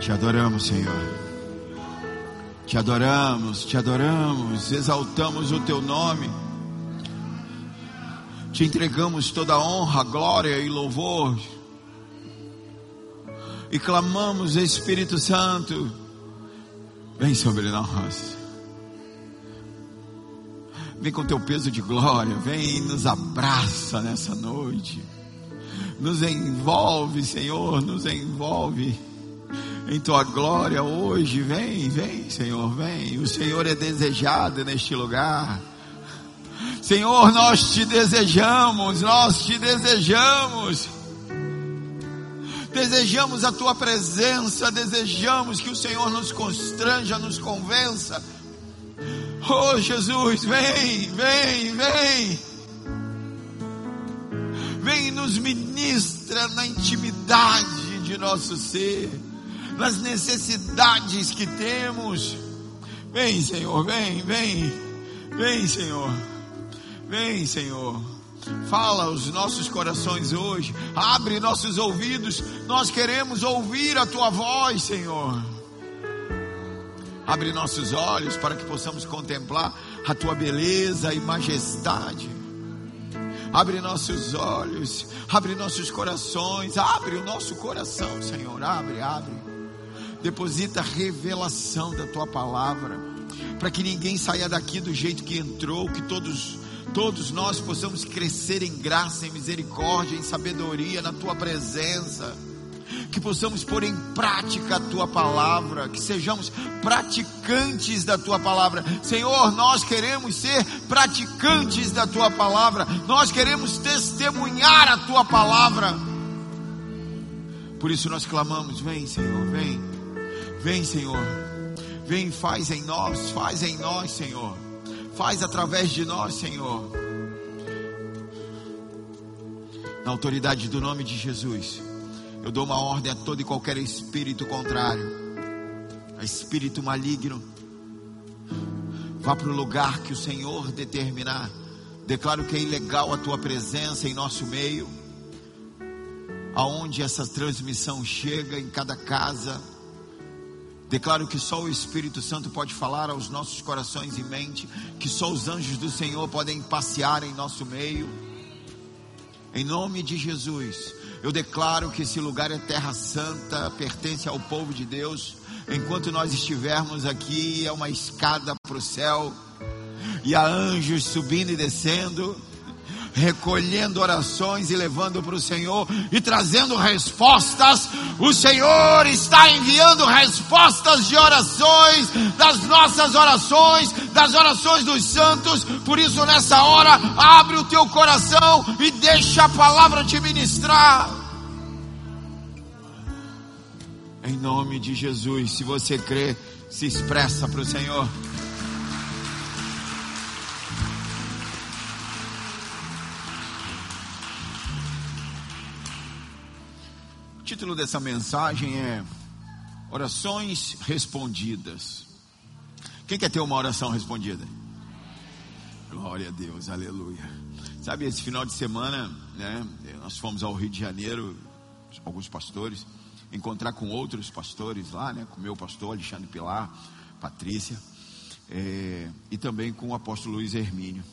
Te adoramos, Senhor. Te adoramos, te adoramos, exaltamos o teu nome. Te entregamos toda honra, glória e louvor. E clamamos, Espírito Santo, vem sobre nós. Vem com teu peso de glória, vem e nos abraça nessa noite. Nos envolve, Senhor, nos envolve em tua glória hoje. Vem, vem, Senhor, vem. O Senhor é desejado neste lugar. Senhor, nós te desejamos, nós te desejamos. Desejamos a tua presença, desejamos que o Senhor nos constranja, nos convença. Oh Jesus, vem, vem, vem. Vem e nos ministra na intimidade de nosso ser nas necessidades que temos. Vem, Senhor, vem, vem, vem, Senhor, vem, Senhor. Fala aos nossos corações hoje, abre nossos ouvidos, nós queremos ouvir a tua voz, Senhor. Abre nossos olhos para que possamos contemplar a tua beleza e majestade. Abre nossos olhos, abre nossos corações, abre o nosso coração, Senhor. Abre, abre deposita revelação da tua palavra, para que ninguém saia daqui do jeito que entrou, que todos todos nós possamos crescer em graça, em misericórdia, em sabedoria na tua presença. Que possamos pôr em prática a tua palavra, que sejamos praticantes da tua palavra. Senhor, nós queremos ser praticantes da tua palavra, nós queremos testemunhar a tua palavra. Por isso nós clamamos: Vem, Senhor, vem. Vem, Senhor. Vem, faz em nós, faz em nós, Senhor. Faz através de nós, Senhor. Na autoridade do nome de Jesus, eu dou uma ordem a todo e qualquer espírito contrário, a espírito maligno. Vá para o lugar que o Senhor determinar. Declaro que é ilegal a tua presença em nosso meio. Aonde essa transmissão chega, em cada casa, Declaro que só o Espírito Santo pode falar aos nossos corações e mente, que só os anjos do Senhor podem passear em nosso meio. Em nome de Jesus, eu declaro que esse lugar é terra santa, pertence ao povo de Deus. Enquanto nós estivermos aqui, é uma escada para o céu, e há anjos subindo e descendo recolhendo orações e levando para o Senhor e trazendo respostas. O Senhor está enviando respostas de orações, das nossas orações, das orações dos santos. Por isso, nessa hora, abre o teu coração e deixa a palavra te ministrar. Em nome de Jesus, se você crê, se expressa para o Senhor. Título dessa mensagem é Orações Respondidas. Quem quer ter uma oração respondida? Glória a Deus, aleluia. Sabe, esse final de semana, né, nós fomos ao Rio de Janeiro, alguns pastores, encontrar com outros pastores lá, né, com o meu pastor Alexandre Pilar, Patrícia, é, e também com o apóstolo Luiz Hermínio.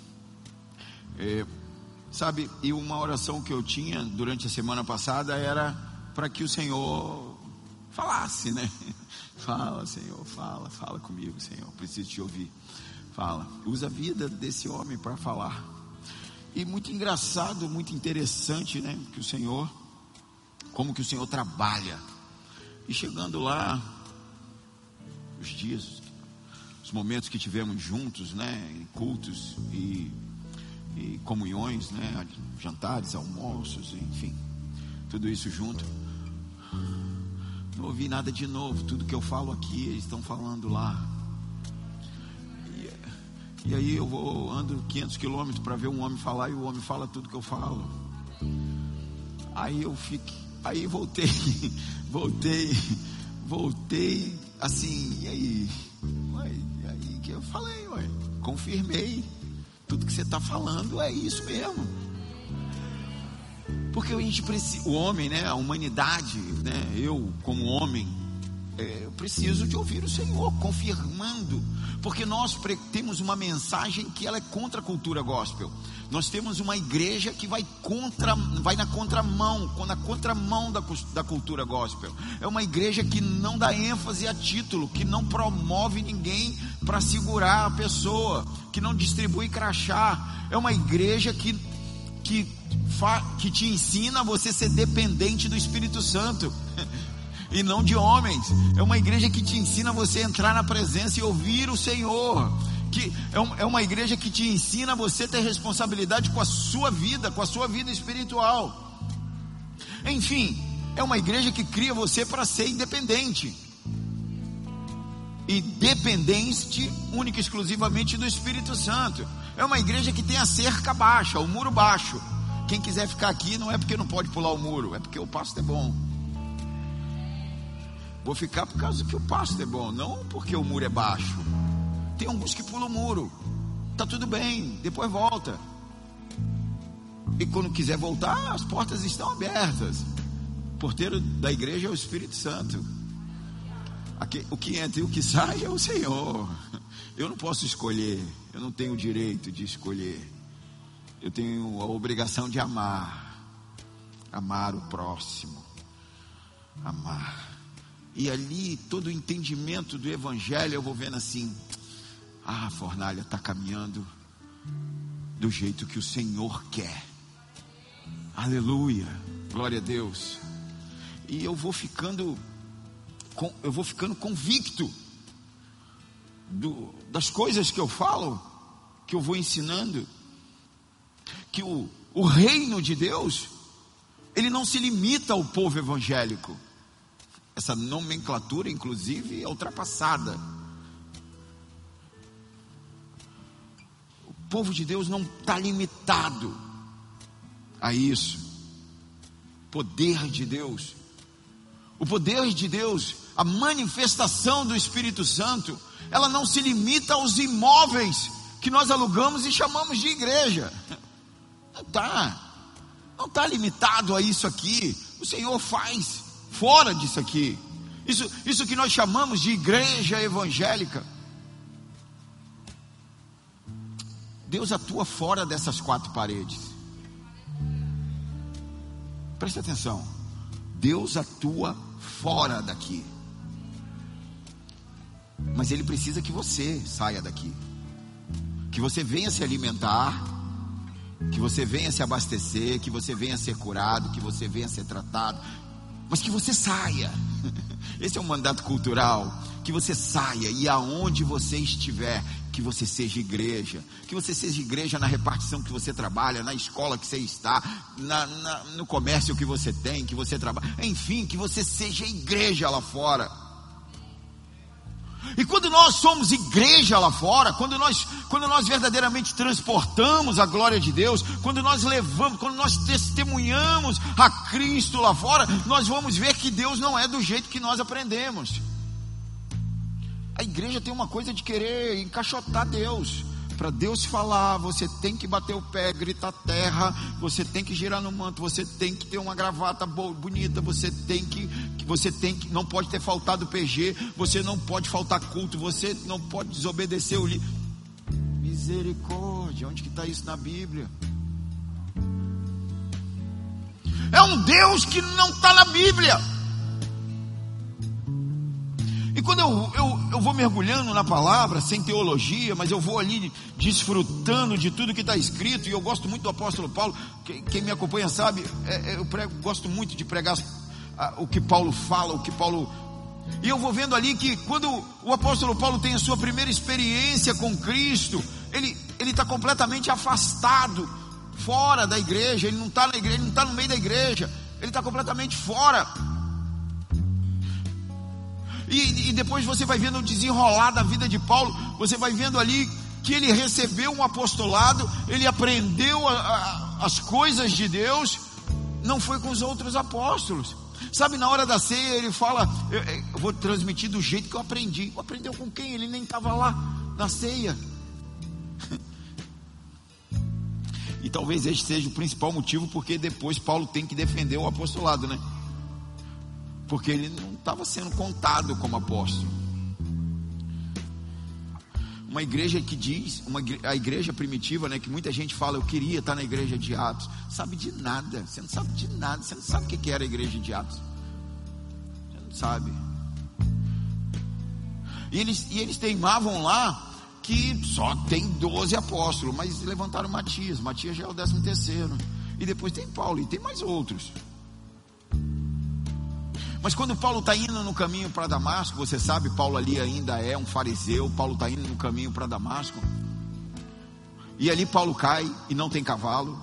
É, sabe, e uma oração que eu tinha durante a semana passada era para que o Senhor falasse, né? Fala, Senhor, fala, fala comigo, Senhor. Preciso te ouvir. Fala. Usa a vida desse homem para falar. E muito engraçado, muito interessante, né? Que o Senhor, como que o Senhor trabalha. E chegando lá, os dias, os momentos que tivemos juntos, né? Em cultos e, e comunhões, né? Jantares, almoços, enfim, tudo isso junto. Não ouvi nada de novo. Tudo que eu falo aqui, eles estão falando lá. E, e aí eu vou, ando 500 quilômetros para ver um homem falar e o homem fala tudo que eu falo. Aí eu fico, aí voltei, voltei, voltei, assim, e aí? Ué, e aí que eu falei, ué, confirmei. Tudo que você está falando é isso mesmo. Porque a gente precisa, o homem, né, a humanidade, né, eu como homem, é, eu preciso de ouvir o Senhor confirmando, porque nós temos uma mensagem que ela é contra a cultura gospel. Nós temos uma igreja que vai contra, vai na contramão, na contramão da, da cultura gospel. É uma igreja que não dá ênfase a título, que não promove ninguém para segurar a pessoa, que não distribui crachá. É uma igreja que que, que te ensina a você ser dependente do Espírito Santo. e não de homens. É uma igreja que te ensina você a entrar na presença e ouvir o Senhor. Que é, é uma igreja que te ensina a você ter responsabilidade com a sua vida, com a sua vida espiritual. Enfim, é uma igreja que cria você para ser independente. E dependente única e exclusivamente do Espírito Santo. É uma igreja que tem a cerca baixa, o muro baixo. Quem quiser ficar aqui não é porque não pode pular o muro, é porque o pasto é bom. Vou ficar por causa que o pasto é bom, não porque o muro é baixo. Tem alguns que pulam o muro. Tá tudo bem, depois volta. E quando quiser voltar, as portas estão abertas. O porteiro da igreja é o Espírito Santo. Aqui, o que entra e o que sai é o Senhor. Eu não posso escolher, eu não tenho o direito de escolher. Eu tenho a obrigação de amar. Amar o próximo. Amar. E ali, todo o entendimento do Evangelho, eu vou vendo assim: ah, a fornalha está caminhando do jeito que o Senhor quer. Aleluia, glória a Deus. E eu vou ficando, eu vou ficando convicto do, das coisas que eu falo, que eu vou ensinando, que o, o reino de Deus, ele não se limita ao povo evangélico. Essa nomenclatura, inclusive, é ultrapassada. O povo de Deus não está limitado a isso. Poder de Deus. O poder de Deus, a manifestação do Espírito Santo, ela não se limita aos imóveis que nós alugamos e chamamos de igreja. Não está. Não está limitado a isso aqui. O Senhor faz fora disso aqui. Isso, isso que nós chamamos de igreja evangélica. Deus atua fora dessas quatro paredes. Preste atenção. Deus atua fora daqui. Mas Ele precisa que você saia daqui. Que você venha se alimentar. Que você venha se abastecer. Que você venha ser curado. Que você venha ser tratado mas que você saia. Esse é um mandato cultural. Que você saia e aonde você estiver, que você seja igreja. Que você seja igreja na repartição que você trabalha, na escola que você está, na, na, no comércio que você tem, que você trabalha. Enfim, que você seja igreja lá fora. E quando nós somos igreja lá fora, quando nós, quando nós verdadeiramente transportamos a glória de Deus, quando nós levamos, quando nós testemunhamos a Cristo lá fora, nós vamos ver que Deus não é do jeito que nós aprendemos. A igreja tem uma coisa de querer encaixotar Deus. Para Deus falar, você tem que bater o pé, gritar terra, você tem que girar no manto, você tem que ter uma gravata boa, bonita, você tem que, você tem que, não pode ter faltado PG, você não pode faltar culto, você não pode desobedecer o livro. Misericórdia, onde que está isso na Bíblia? É um Deus que não está na Bíblia. Quando eu, eu, eu vou mergulhando na palavra, sem teologia, mas eu vou ali desfrutando de tudo que está escrito, e eu gosto muito do apóstolo Paulo, quem, quem me acompanha sabe, é, é, eu prego, gosto muito de pregar a, o que Paulo fala, o que Paulo. E eu vou vendo ali que quando o apóstolo Paulo tem a sua primeira experiência com Cristo, ele está completamente afastado, fora da igreja, ele não está na igreja, ele não está no meio da igreja, ele está completamente fora. E, e depois você vai vendo o desenrolar da vida de Paulo, você vai vendo ali que ele recebeu um apostolado, ele aprendeu a, a, as coisas de Deus, não foi com os outros apóstolos. Sabe, na hora da ceia ele fala: eu, eu vou transmitir do jeito que eu aprendi. Aprendeu com quem? Ele nem estava lá na ceia. E talvez este seja o principal motivo porque depois Paulo tem que defender o apostolado, né? Porque ele não estava sendo contado como apóstolo. Uma igreja que diz, uma, a igreja primitiva, né, que muita gente fala, eu queria estar na igreja de Atos, sabe de nada, você não sabe de nada, você não sabe o que era a igreja de Atos, você não sabe. E eles, e eles teimavam lá que só tem 12 apóstolos, mas levantaram Matias, Matias já é o décimo terceiro, e depois tem Paulo, e tem mais outros. Mas quando Paulo está indo no caminho para Damasco, você sabe, Paulo ali ainda é um fariseu, Paulo está indo no caminho para Damasco. E ali Paulo cai e não tem cavalo.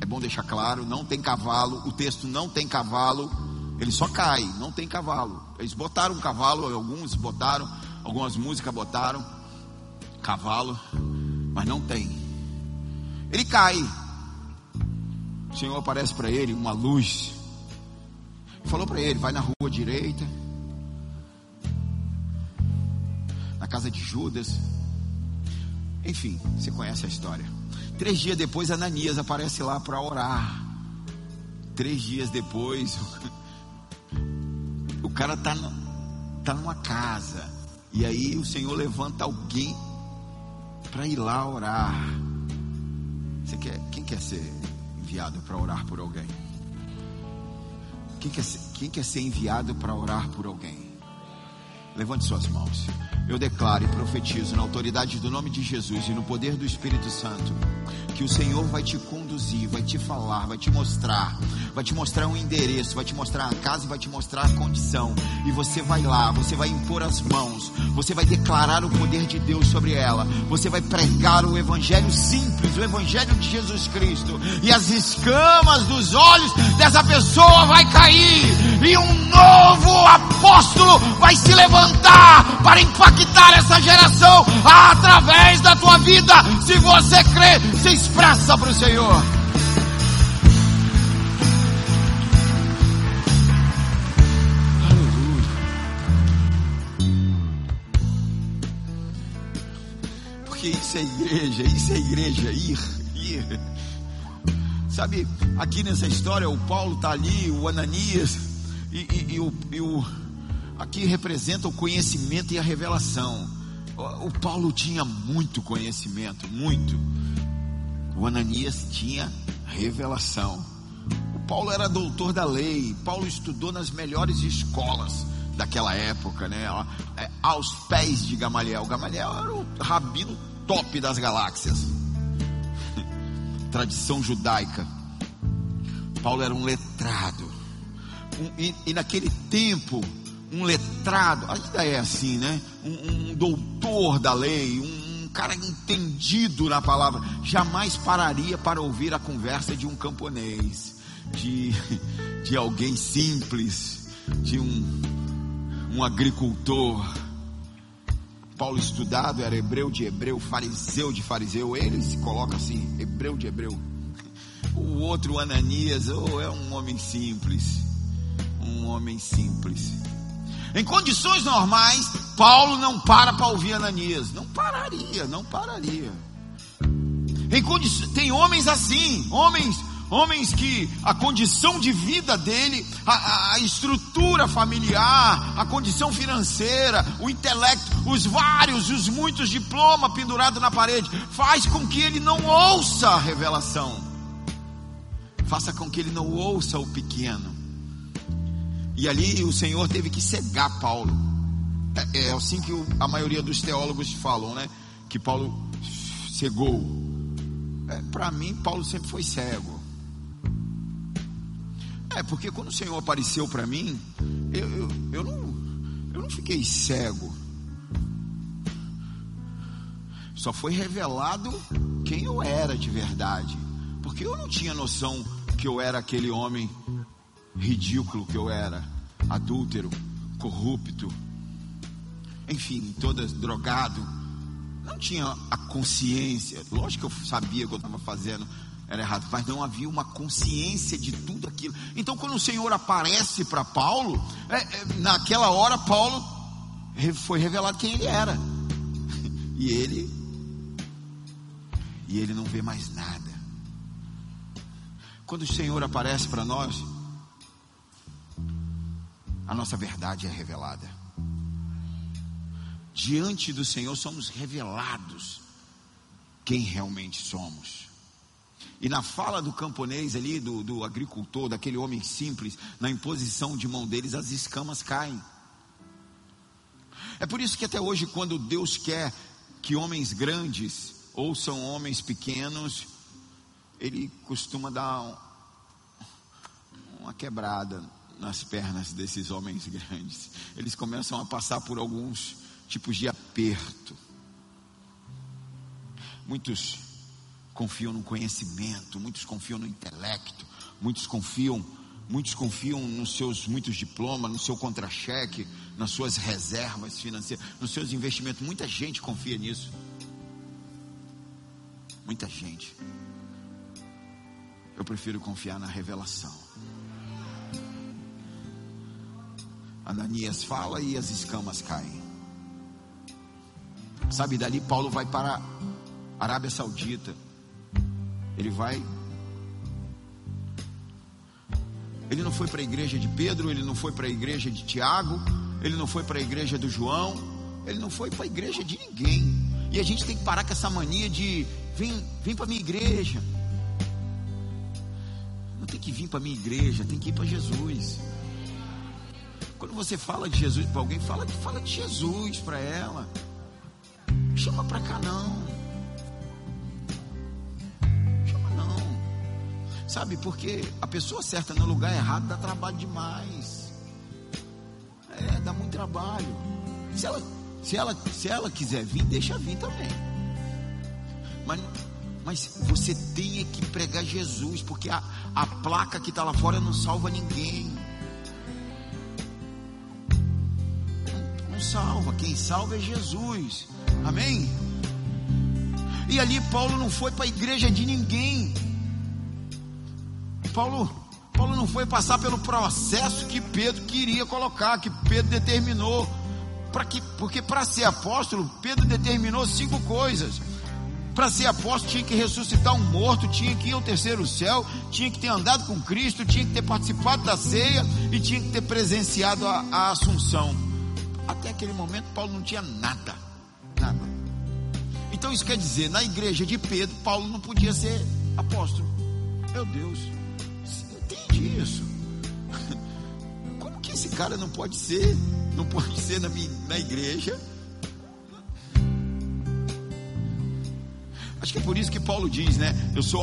É bom deixar claro, não tem cavalo, o texto não tem cavalo, ele só cai, não tem cavalo. Eles botaram um cavalo, alguns botaram, algumas músicas botaram cavalo, mas não tem. Ele cai. O Senhor aparece para ele, uma luz falou para ele: vai na rua direita, na casa de Judas. Enfim, você conhece a história. Três dias depois, Ananias aparece lá para orar. Três dias depois, o cara tá, tá numa casa. E aí o Senhor levanta alguém para ir lá orar. Você quer, quem quer ser enviado para orar por alguém? Quem quer ser, quem quer ser enviado para orar por alguém? Levante suas mãos. Eu declaro e profetizo na autoridade do nome de Jesus e no poder do Espírito Santo que o Senhor vai te conduzir, vai te falar, vai te mostrar, vai te mostrar um endereço, vai te mostrar a casa vai te mostrar a condição. E você vai lá, você vai impor as mãos, você vai declarar o poder de Deus sobre ela, você vai pregar o evangelho simples, o evangelho de Jesus Cristo, e as escamas dos olhos dessa pessoa vai cair, e um novo apóstolo vai se levantar para impactar essa geração através da tua vida. Se você crê, se expressa para o Senhor. Porque isso é igreja, isso é igreja, ir, ir. Sabe, aqui nessa história, o Paulo está ali, o Ananias, e, e, e, o, e o, aqui representa o conhecimento e a revelação. O, o Paulo tinha muito conhecimento, muito. O Ananias tinha revelação. O Paulo era doutor da lei. Paulo estudou nas melhores escolas daquela época, né? É, aos pés de Gamaliel. Gamaliel era o rabino top das galáxias. Tradição judaica. Paulo era um letrado. Um, e, e, naquele tempo, um letrado, ainda é assim, né? Um, um doutor da lei, um cara entendido na palavra, jamais pararia para ouvir a conversa de um camponês, de, de alguém simples, de um, um agricultor. Paulo estudado era hebreu de hebreu, fariseu de fariseu, ele se coloca assim, hebreu de hebreu. O outro, Ananias, oh, é um homem simples, um homem simples. Em condições normais, Paulo não para para ouvir Ananias. Não pararia, não pararia. Tem homens assim, homens, homens que a condição de vida dele, a, a estrutura familiar, a condição financeira, o intelecto, os vários, os muitos diplomas pendurados na parede, faz com que ele não ouça a revelação. Faça com que ele não ouça o pequeno. E ali o Senhor teve que cegar Paulo. É, é assim que a maioria dos teólogos falam, né? Que Paulo cegou. É, Para mim, Paulo sempre foi cego. É, porque quando o Senhor apareceu para mim, eu, eu, eu, não, eu não fiquei cego. Só foi revelado quem eu era de verdade. Porque eu não tinha noção que eu era aquele homem ridículo que eu era, adúltero, corrupto, enfim, todas drogado. Não tinha a consciência. Lógico que eu sabia que eu estava fazendo era errado, mas não havia uma consciência de tudo aquilo. Então, quando o Senhor aparece para Paulo, é, é, naquela hora Paulo foi revelado quem ele era. E ele e ele não vê mais nada. Quando o Senhor aparece para nós, a nossa verdade é revelada. Diante do Senhor somos revelados quem realmente somos. E na fala do camponês ali, do, do agricultor, daquele homem simples, na imposição de mão deles, as escamas caem. É por isso que até hoje, quando Deus quer que homens grandes ouçam homens pequenos, Ele costuma dar um, uma quebrada nas pernas desses homens grandes. Eles começam a passar por alguns tipos de aperto. Muitos confiam no conhecimento, muitos confiam no intelecto, muitos confiam, muitos confiam nos seus muitos diplomas, no seu contra-cheque, nas suas reservas financeiras, nos seus investimentos. Muita gente confia nisso. Muita gente. Eu prefiro confiar na revelação. Ananias fala e as escamas caem. Sabe, dali Paulo vai para a Arábia Saudita. Ele vai. Ele não foi para a igreja de Pedro, ele não foi para a igreja de Tiago, ele não foi para a igreja do João, ele não foi para a igreja de ninguém. E a gente tem que parar com essa mania de vem, vem para minha igreja. Não tem que vir para minha igreja, tem que ir para Jesus. Quando você fala de Jesus para alguém, fala, fala de Jesus para ela. Chama para cá não. Sabe, porque a pessoa certa no lugar errado dá trabalho demais. É, dá muito trabalho. Se ela, se ela, se ela quiser vir, deixa vir também. Mas, mas você tem que pregar Jesus, porque a, a placa que está lá fora não salva ninguém. Salva, quem salva é Jesus. Amém? E ali Paulo não foi para a igreja de ninguém. Paulo, Paulo não foi passar pelo processo que Pedro queria colocar, que Pedro determinou. Para que, porque para ser apóstolo, Pedro determinou cinco coisas. Para ser apóstolo tinha que ressuscitar um morto, tinha que ir ao terceiro céu, tinha que ter andado com Cristo, tinha que ter participado da ceia e tinha que ter presenciado a, a Assunção. Até aquele momento Paulo não tinha nada, nada. Então isso quer dizer, na igreja de Pedro, Paulo não podia ser apóstolo. Meu Deus isso. Como que esse cara não pode ser? Não pode ser na, minha, na igreja? Acho que é por isso que Paulo diz, né? Eu sou,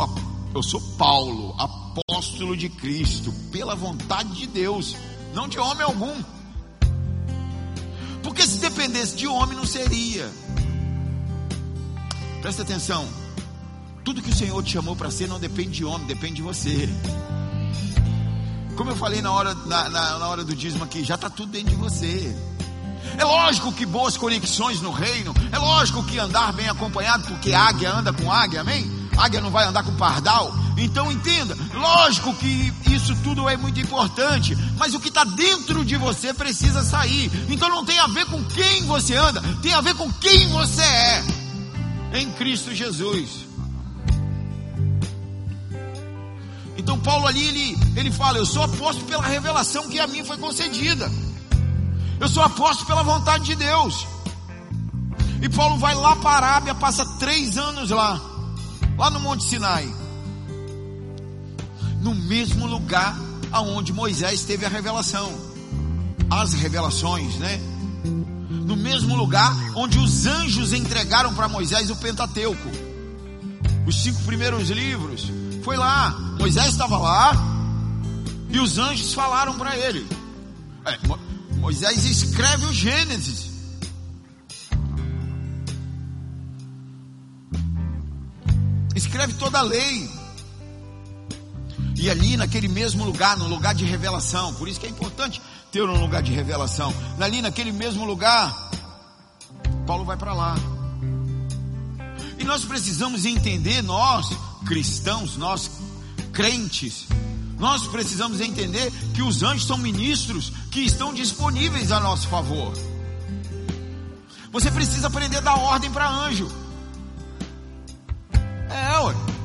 eu sou Paulo, apóstolo de Cristo, pela vontade de Deus, não de homem algum. Dependesse de homem, não seria. Presta atenção. Tudo que o Senhor te chamou para ser não depende de homem, depende de você. Como eu falei na hora, na, na, na hora do dízimo aqui, já está tudo dentro de você. É lógico que boas conexões no reino, é lógico que andar bem acompanhado, porque águia anda com águia, amém? Águia não vai andar com pardal. Então entenda, lógico que isso tudo é muito importante, mas o que está dentro de você precisa sair. Então não tem a ver com quem você anda, tem a ver com quem você é em Cristo Jesus. Então Paulo ali ele, ele fala: Eu sou apóstolo pela revelação que a mim foi concedida. Eu sou apóstolo pela vontade de Deus. E Paulo vai lá para a Arábia, passa três anos lá, lá no Monte Sinai, no mesmo lugar aonde Moisés teve a revelação, as revelações, né? No mesmo lugar onde os anjos entregaram para Moisés o Pentateuco, os cinco primeiros livros, foi lá, Moisés estava lá e os anjos falaram para ele. É, Moisés escreve o Gênesis. Escreve toda a lei. E ali naquele mesmo lugar, no lugar de revelação, por isso que é importante ter um lugar de revelação. Ali naquele mesmo lugar, Paulo vai para lá. E nós precisamos entender, nós, cristãos, nós crentes, nós precisamos entender que os anjos são ministros que estão disponíveis a nosso favor. Você precisa aprender a dar ordem para anjo. É, ué.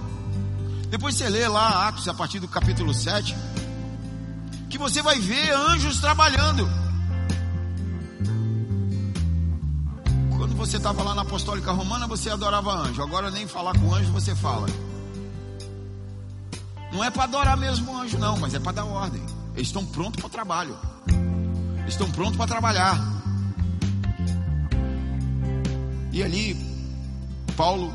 Depois você lê lá Atos a partir do capítulo 7, que você vai ver anjos trabalhando. Quando você estava lá na Apostólica Romana, você adorava anjo. Agora nem falar com anjo você fala. Não é para adorar mesmo anjo, não, mas é para dar ordem. Eles estão prontos para o trabalho. Eles estão prontos para trabalhar. E ali, Paulo,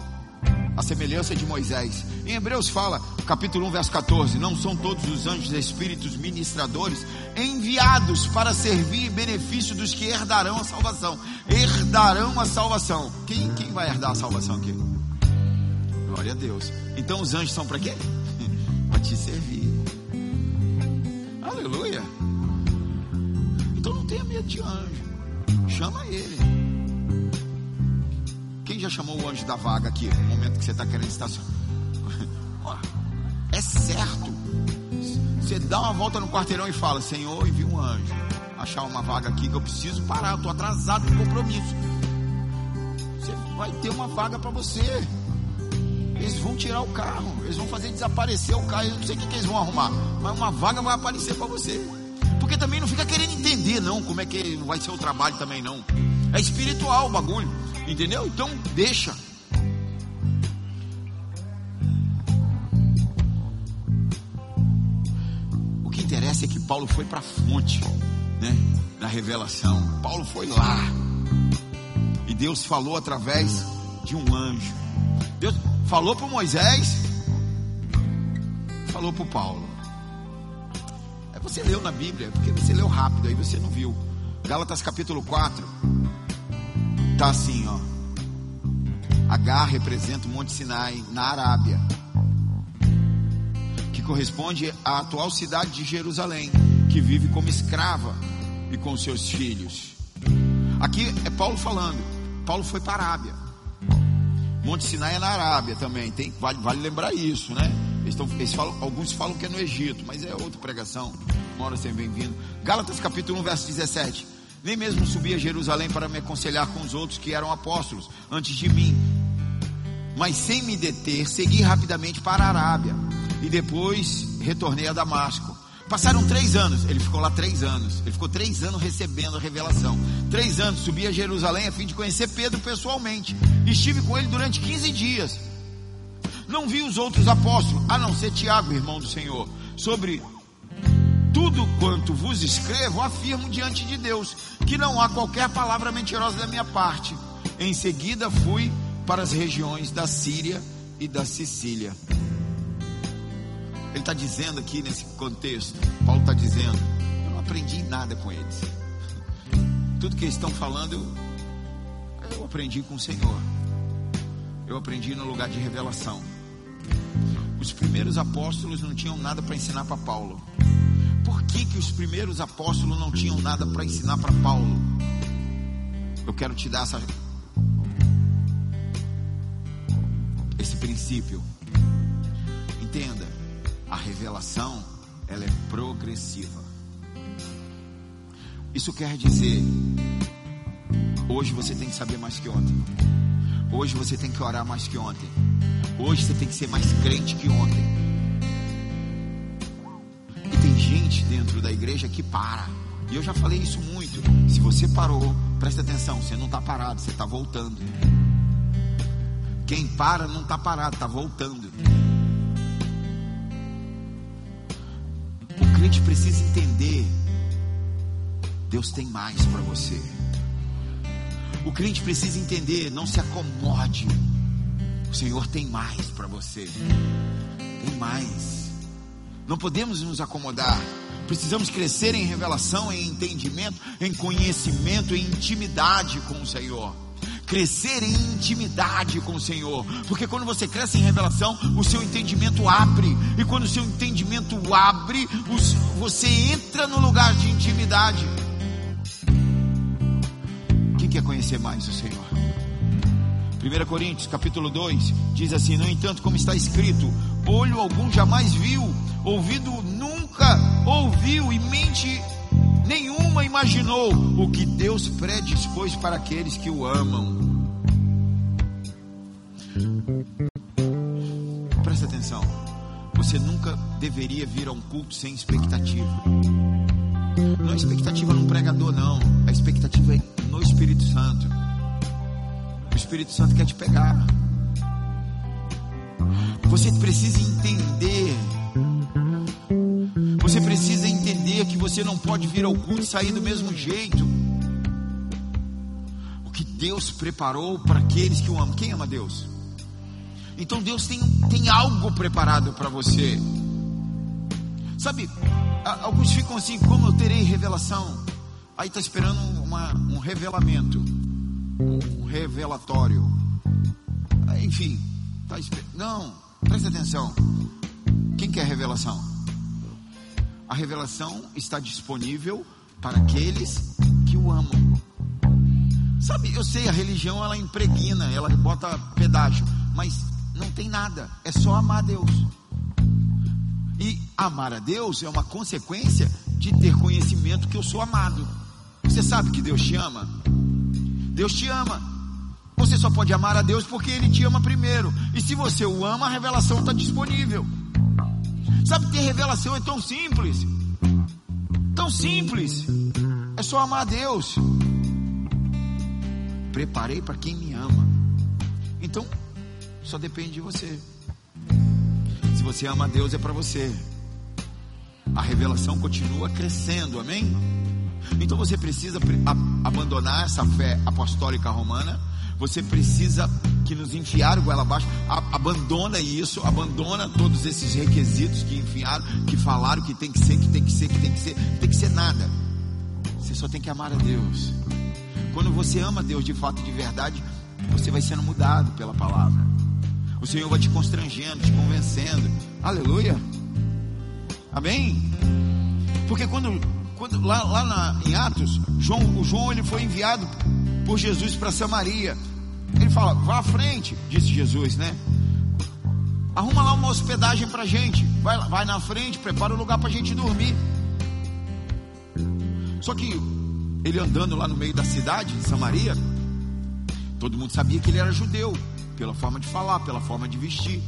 a semelhança de Moisés. Em Hebreus fala, capítulo 1, verso 14: Não são todos os anjos espíritos ministradores enviados para servir em benefício dos que herdarão a salvação. Herdarão a salvação. Quem, quem vai herdar a salvação aqui? Glória a Deus. Então os anjos são para quê? para te servir. Aleluia. Então não tenha medo de anjo. Chama ele. Já chamou o anjo da vaga aqui no momento que você está querendo estacionar? É certo. Você dá uma volta no quarteirão e fala: Senhor, envia um anjo. Achar uma vaga aqui que eu preciso parar. Estou atrasado no compromisso. Você vai ter uma vaga para você. Eles vão tirar o carro, eles vão fazer desaparecer o carro. Eu não sei o que, que eles vão arrumar, mas uma vaga vai aparecer para você. Porque também não fica querendo entender, não, como é que vai ser o trabalho também, não. É espiritual o bagulho, entendeu? Então, deixa. O que interessa é que Paulo foi para a fonte, né, da revelação. Paulo foi lá. E Deus falou através de um anjo. Deus, Falou para Moisés, falou para Paulo. Aí você leu na Bíblia, porque você leu rápido, aí você não viu. Gálatas capítulo 4, tá assim, ó. Agar representa o Monte Sinai na Arábia, que corresponde à atual cidade de Jerusalém, que vive como escrava e com seus filhos. Aqui é Paulo falando. Paulo foi para a Arábia. Monte Sinai é na Arábia também, tem, vale, vale lembrar isso, né? Eles tão, eles falam, alguns falam que é no Egito, mas é outra pregação. Uma hora sem bem-vindo. Gálatas capítulo 1, verso 17. Nem mesmo subi a Jerusalém para me aconselhar com os outros que eram apóstolos antes de mim. Mas sem me deter, segui rapidamente para a Arábia. E depois retornei a Damasco. Passaram três anos, ele ficou lá três anos. Ele ficou três anos recebendo a revelação. Três anos, subi a Jerusalém a fim de conhecer Pedro pessoalmente. Estive com ele durante 15 dias. Não vi os outros apóstolos, a não ser Tiago, irmão do Senhor. Sobre tudo quanto vos escrevo, afirmo diante de Deus que não há qualquer palavra mentirosa da minha parte. Em seguida, fui para as regiões da Síria e da Sicília. Ele está dizendo aqui nesse contexto, Paulo está dizendo, eu não aprendi nada com eles. Tudo que eles estão falando, eu, eu aprendi com o Senhor. Eu aprendi no lugar de revelação. Os primeiros apóstolos não tinham nada para ensinar para Paulo. Por que, que os primeiros apóstolos não tinham nada para ensinar para Paulo? Eu quero te dar essa, esse princípio. Entenda a revelação ela é progressiva. Isso quer dizer, hoje você tem que saber mais que ontem. Hoje você tem que orar mais que ontem. Hoje você tem que ser mais crente que ontem. Gente dentro da igreja que para. E eu já falei isso muito. Se você parou, presta atenção, você não está parado, você está voltando. Quem para não está parado, está voltando. crente precisa entender: Deus tem mais para você. O crente precisa entender: não se acomode. O Senhor tem mais para você. Tem mais. Não podemos nos acomodar. Precisamos crescer em revelação, em entendimento, em conhecimento, em intimidade com o Senhor crescer em intimidade com o Senhor, porque quando você cresce em revelação, o seu entendimento abre, e quando o seu entendimento abre, você entra no lugar de intimidade. Quem quer conhecer mais o Senhor? 1 Coríntios capítulo 2 diz assim: No entanto, como está escrito, olho algum jamais viu, ouvido nunca ouviu, e mente nenhuma imaginou o que Deus predispôs para aqueles que o amam. Presta atenção. Você nunca deveria vir a um culto sem expectativa. Não é expectativa num pregador, não. A expectativa é no Espírito Santo. O Espírito Santo quer te pegar. Você precisa entender. Você precisa entender que você não pode vir ao culto e sair do mesmo jeito. O que Deus preparou para aqueles que o amam. Quem ama Deus? Então Deus tem, tem algo preparado para você. Sabe, alguns ficam assim, como eu terei revelação? Aí está esperando uma, um revelamento, um revelatório. Enfim, tá não, preste atenção. Quem quer revelação? A revelação está disponível para aqueles que o amam. Sabe, eu sei, a religião ela impregna, ela bota pedágio, mas não tem nada, é só amar a Deus. E amar a Deus é uma consequência de ter conhecimento que eu sou amado. Você sabe que Deus te ama? Deus te ama. Você só pode amar a Deus porque Ele te ama primeiro. E se você o ama, a revelação está disponível. Sabe, ter revelação é tão simples. Tão simples. É só amar a Deus. Preparei para quem me ama. Então, só depende de você. Se você ama a Deus, é para você. A revelação continua crescendo, amém? Então você precisa abandonar essa fé apostólica romana. Você precisa que nos enfiaram goela abaixo. Abandona isso, abandona todos esses requisitos que enfiaram, que falaram que tem que ser, que tem que ser, que tem que ser, tem que ser nada. Você só tem que amar a Deus. Quando você ama Deus de fato de verdade, você vai sendo mudado pela palavra. O Senhor vai te constrangendo, te convencendo. Aleluia. Amém? Porque quando, quando lá, lá na, em Atos, João, o João ele foi enviado por Jesus para Samaria. Ele fala: vá à frente, disse Jesus, né? Arruma lá uma hospedagem para gente. Vai, vai na frente, prepara o um lugar para a gente dormir. Só que ele andando lá no meio da cidade de Samaria, todo mundo sabia que ele era judeu pela forma de falar, pela forma de vestir.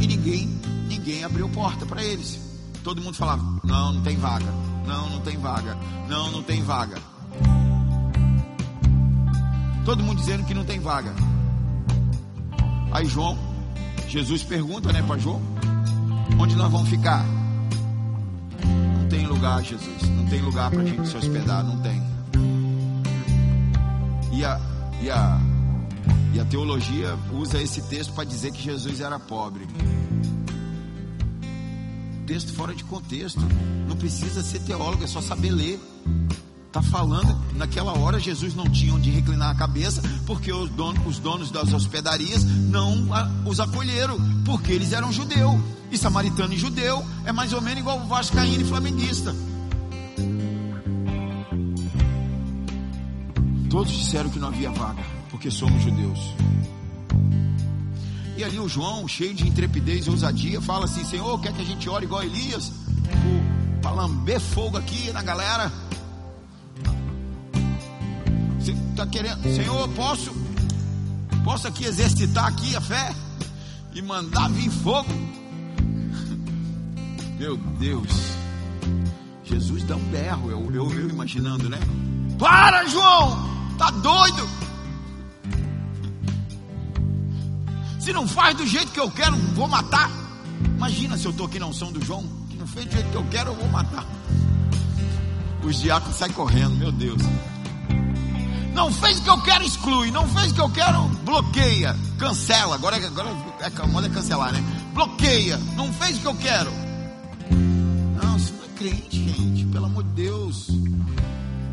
E ninguém, ninguém abriu porta para eles. Todo mundo falava: "Não, não tem vaga. Não, não tem vaga. Não, não tem vaga." Todo mundo dizendo que não tem vaga. Aí João, Jesus pergunta, né, para João: "Onde nós vamos ficar?" Não tem lugar, Jesus. Não tem lugar para a gente se hospedar, não tem. E a, e a e a teologia usa esse texto para dizer que Jesus era pobre. Texto fora de contexto. Não precisa ser teólogo, é só saber ler. Está falando, naquela hora Jesus não tinha onde reclinar a cabeça, porque os donos, os donos das hospedarias não os acolheram, porque eles eram judeu. E samaritano e judeu é mais ou menos igual vascaíno e flamenguista. Todos disseram que não havia vaga porque somos judeus. E ali o João, cheio de intrepidez e ousadia, fala assim: Senhor, quer que a gente ore igual Elias? Para lamber fogo aqui na galera. Você está querendo, Senhor, posso, posso aqui exercitar aqui a fé e mandar vir fogo? Meu Deus, Jesus dá um berro, eu, eu, eu imaginando, né? Para, João, tá doido? Se não faz do jeito que eu quero, vou matar. Imagina se eu estou aqui na unção do João, que não fez do jeito que eu quero, eu vou matar. Os diáconos saem correndo, meu Deus. Não fez o que eu quero, exclui. Não fez o que eu quero, bloqueia. Cancela. Agora, agora é, é cancelar, né? Bloqueia. Não fez o que eu quero. Não, isso não é crente, gente. Pelo amor de Deus.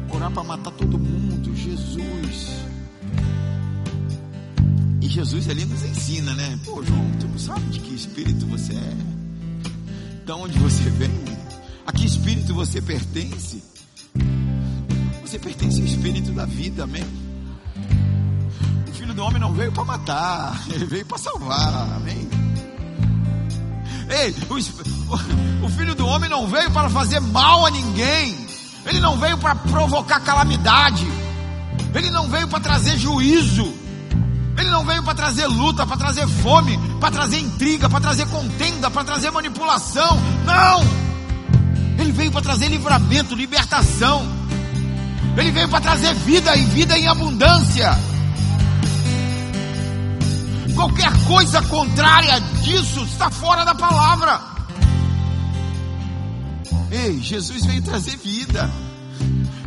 Orar para matar todo mundo. Jesus. Jesus ali nos ensina, né? Pô, João, tu sabe de que espírito você é? De onde você vem? A que espírito você pertence? Você pertence ao espírito da vida, amém? O filho do homem não veio para matar, ele veio para salvar, amém? Ei, o, o filho do homem não veio para fazer mal a ninguém, ele não veio para provocar calamidade, ele não veio para trazer juízo. Ele não veio para trazer luta, para trazer fome, para trazer intriga, para trazer contenda, para trazer manipulação. Não! Ele veio para trazer livramento, libertação. Ele veio para trazer vida e vida em abundância. Qualquer coisa contrária disso está fora da palavra. Ei, Jesus veio trazer vida.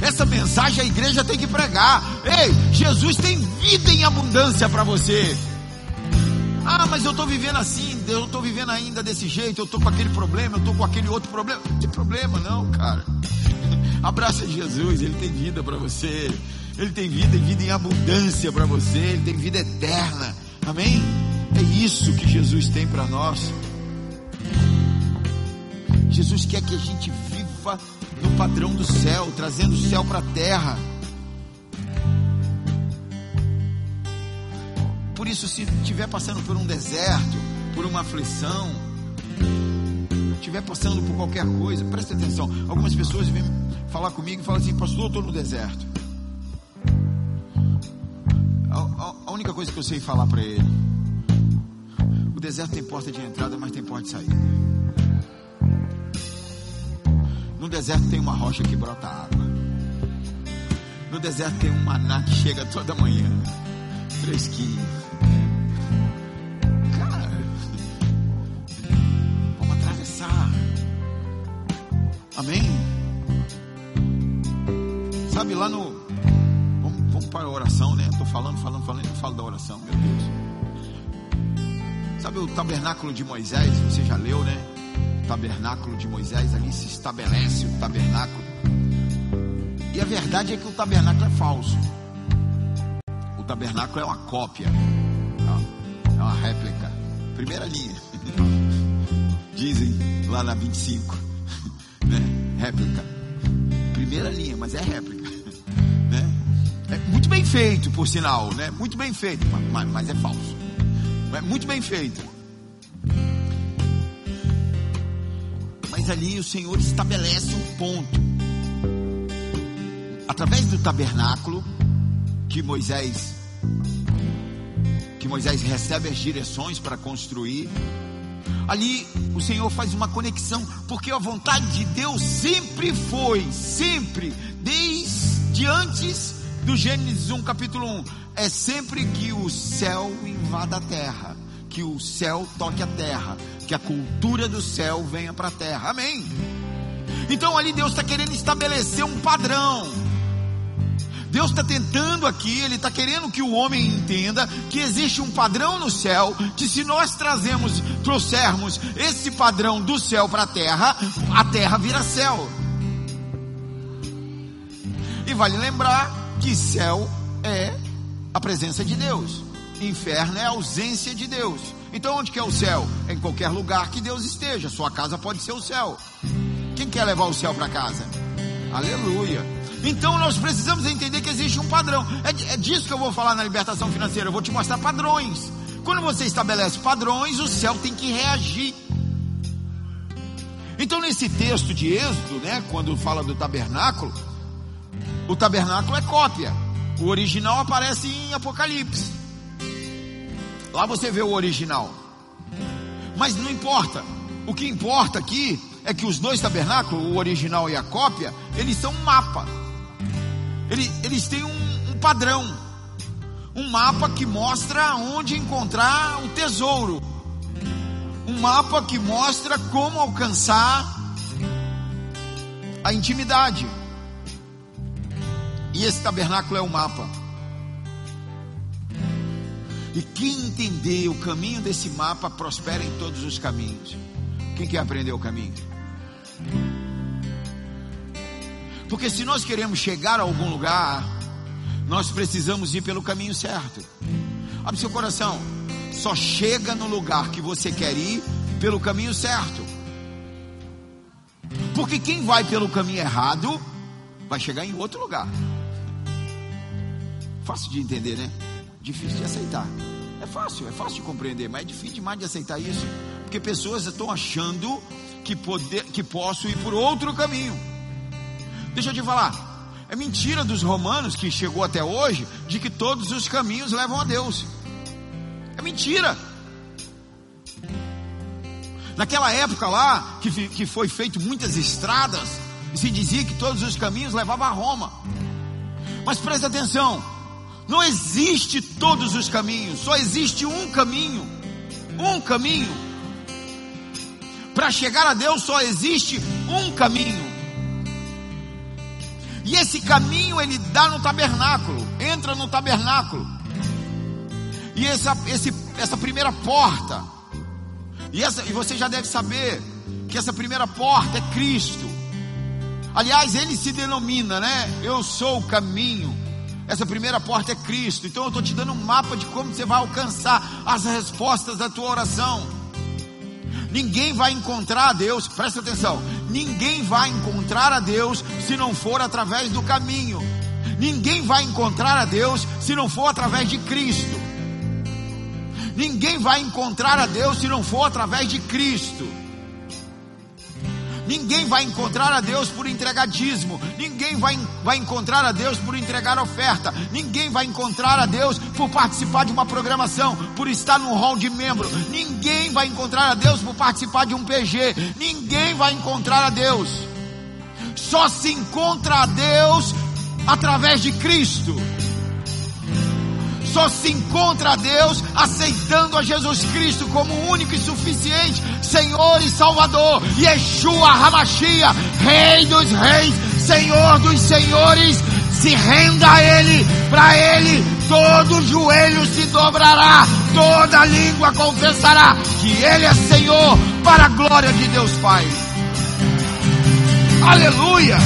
Essa mensagem a igreja tem que pregar. Ei, Jesus tem vida em abundância para você. Ah, mas eu estou vivendo assim, eu estou vivendo ainda desse jeito, eu estou com aquele problema, eu estou com aquele outro problema. Não tem problema não, cara. Abraça Jesus, Ele tem vida para você. Ele tem vida e vida em abundância para você. Ele tem vida eterna. Amém? É isso que Jesus tem para nós. Jesus quer que a gente viva no padrão do céu, trazendo o céu para a terra. Por isso, se estiver passando por um deserto, por uma aflição, estiver passando por qualquer coisa, preste atenção. Algumas pessoas vêm falar comigo e falam assim: Pastor, eu estou no deserto. A, a, a única coisa que eu sei falar para ele: o deserto tem porta de entrada, mas tem porta de saída. No deserto tem uma rocha que brota água. No deserto tem um maná que chega toda manhã, fresquinho. Cara, vamos atravessar. Amém? Sabe lá no. Vamos, vamos para a oração, né? Estou falando, falando, falando, não falo da oração, meu Deus. Sabe o tabernáculo de Moisés? Você já leu, né? tabernáculo de Moisés, ali se estabelece o tabernáculo. E a verdade é que o tabernáculo é falso. O tabernáculo é uma cópia, é uma réplica. Primeira linha. Dizem lá na 25, né? Réplica. Primeira linha, mas é réplica? É muito bem feito, por sinal, né? Muito bem feito, mas, mas é falso. É muito bem feito. Mas ali o Senhor estabelece um ponto. Através do tabernáculo que Moisés que Moisés recebe as direções para construir. Ali o Senhor faz uma conexão, porque a vontade de Deus sempre foi, sempre, desde antes do Gênesis 1, capítulo 1, é sempre que o céu invada a terra que o céu toque a terra, que a cultura do céu venha para a terra. Amém. Então ali Deus está querendo estabelecer um padrão. Deus está tentando aqui, Ele está querendo que o homem entenda que existe um padrão no céu, que se nós trazemos, trouxermos esse padrão do céu para a terra, a terra vira céu. E vale lembrar que céu é a presença de Deus. Inferno é a ausência de Deus. Então onde que é o céu? É em qualquer lugar que Deus esteja. Sua casa pode ser o céu. Quem quer levar o céu para casa? Aleluia. Então nós precisamos entender que existe um padrão. É, é disso que eu vou falar na libertação financeira. Eu vou te mostrar padrões. Quando você estabelece padrões, o céu tem que reagir. Então nesse texto de Êxodo, né, quando fala do tabernáculo, o tabernáculo é cópia. O original aparece em Apocalipse. Lá você vê o original. Mas não importa. O que importa aqui é que os dois tabernáculos, o original e a cópia, eles são um mapa. Eles, eles têm um, um padrão. Um mapa que mostra onde encontrar o tesouro. Um mapa que mostra como alcançar a intimidade. E esse tabernáculo é o mapa. E quem entender o caminho desse mapa prospera em todos os caminhos. Quem quer aprender o caminho? Porque se nós queremos chegar a algum lugar, nós precisamos ir pelo caminho certo. Abre seu coração. Só chega no lugar que você quer ir pelo caminho certo. Porque quem vai pelo caminho errado vai chegar em outro lugar. Fácil de entender, né? difícil de aceitar. É fácil, é fácil de compreender, mas é difícil demais de aceitar isso, porque pessoas estão achando que, poder, que posso ir por outro caminho. Deixa eu te falar, é mentira dos romanos que chegou até hoje de que todos os caminhos levam a Deus. É mentira. Naquela época lá, que, que foi feito muitas estradas, se dizia que todos os caminhos levavam a Roma. Mas presta atenção, não existe todos os caminhos, só existe um caminho. Um caminho. Para chegar a Deus só existe um caminho. E esse caminho ele dá no tabernáculo, entra no tabernáculo. E essa, esse, essa primeira porta, e, essa, e você já deve saber que essa primeira porta é Cristo. Aliás, ele se denomina, né? Eu sou o caminho. Essa primeira porta é Cristo. Então eu estou te dando um mapa de como você vai alcançar as respostas da tua oração. Ninguém vai encontrar a Deus, presta atenção. Ninguém vai encontrar a Deus se não for através do caminho. Ninguém vai encontrar a Deus se não for através de Cristo. Ninguém vai encontrar a Deus se não for através de Cristo. Ninguém vai encontrar a Deus por entregar dízimo. Ninguém vai, vai encontrar a Deus por entregar oferta. Ninguém vai encontrar a Deus por participar de uma programação, por estar num hall de membro. Ninguém vai encontrar a Deus por participar de um PG. Ninguém vai encontrar a Deus. Só se encontra a Deus através de Cristo só se encontra a Deus aceitando a Jesus Cristo como único e suficiente Senhor e Salvador. Yeshua Hamashia, Rei dos Reis, Senhor dos Senhores. Se renda a Ele, para Ele todo joelho se dobrará, toda língua confessará que Ele é Senhor, para a glória de Deus Pai. Aleluia!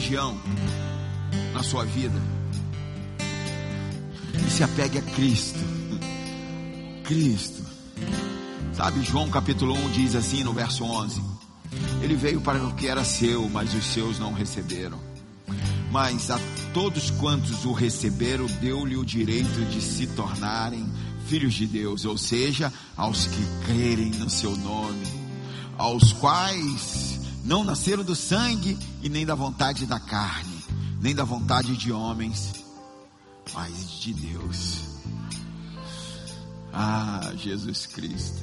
Religião na sua vida. E se apegue a Cristo. Cristo. Sabe, João capítulo 1 diz assim no verso 11: Ele veio para o que era seu, mas os seus não receberam. Mas a todos quantos o receberam, deu-lhe o direito de se tornarem filhos de Deus, ou seja, aos que crerem no seu nome, aos quais não nasceram do sangue e nem da vontade da carne, nem da vontade de homens, mas de Deus. Ah, Jesus Cristo.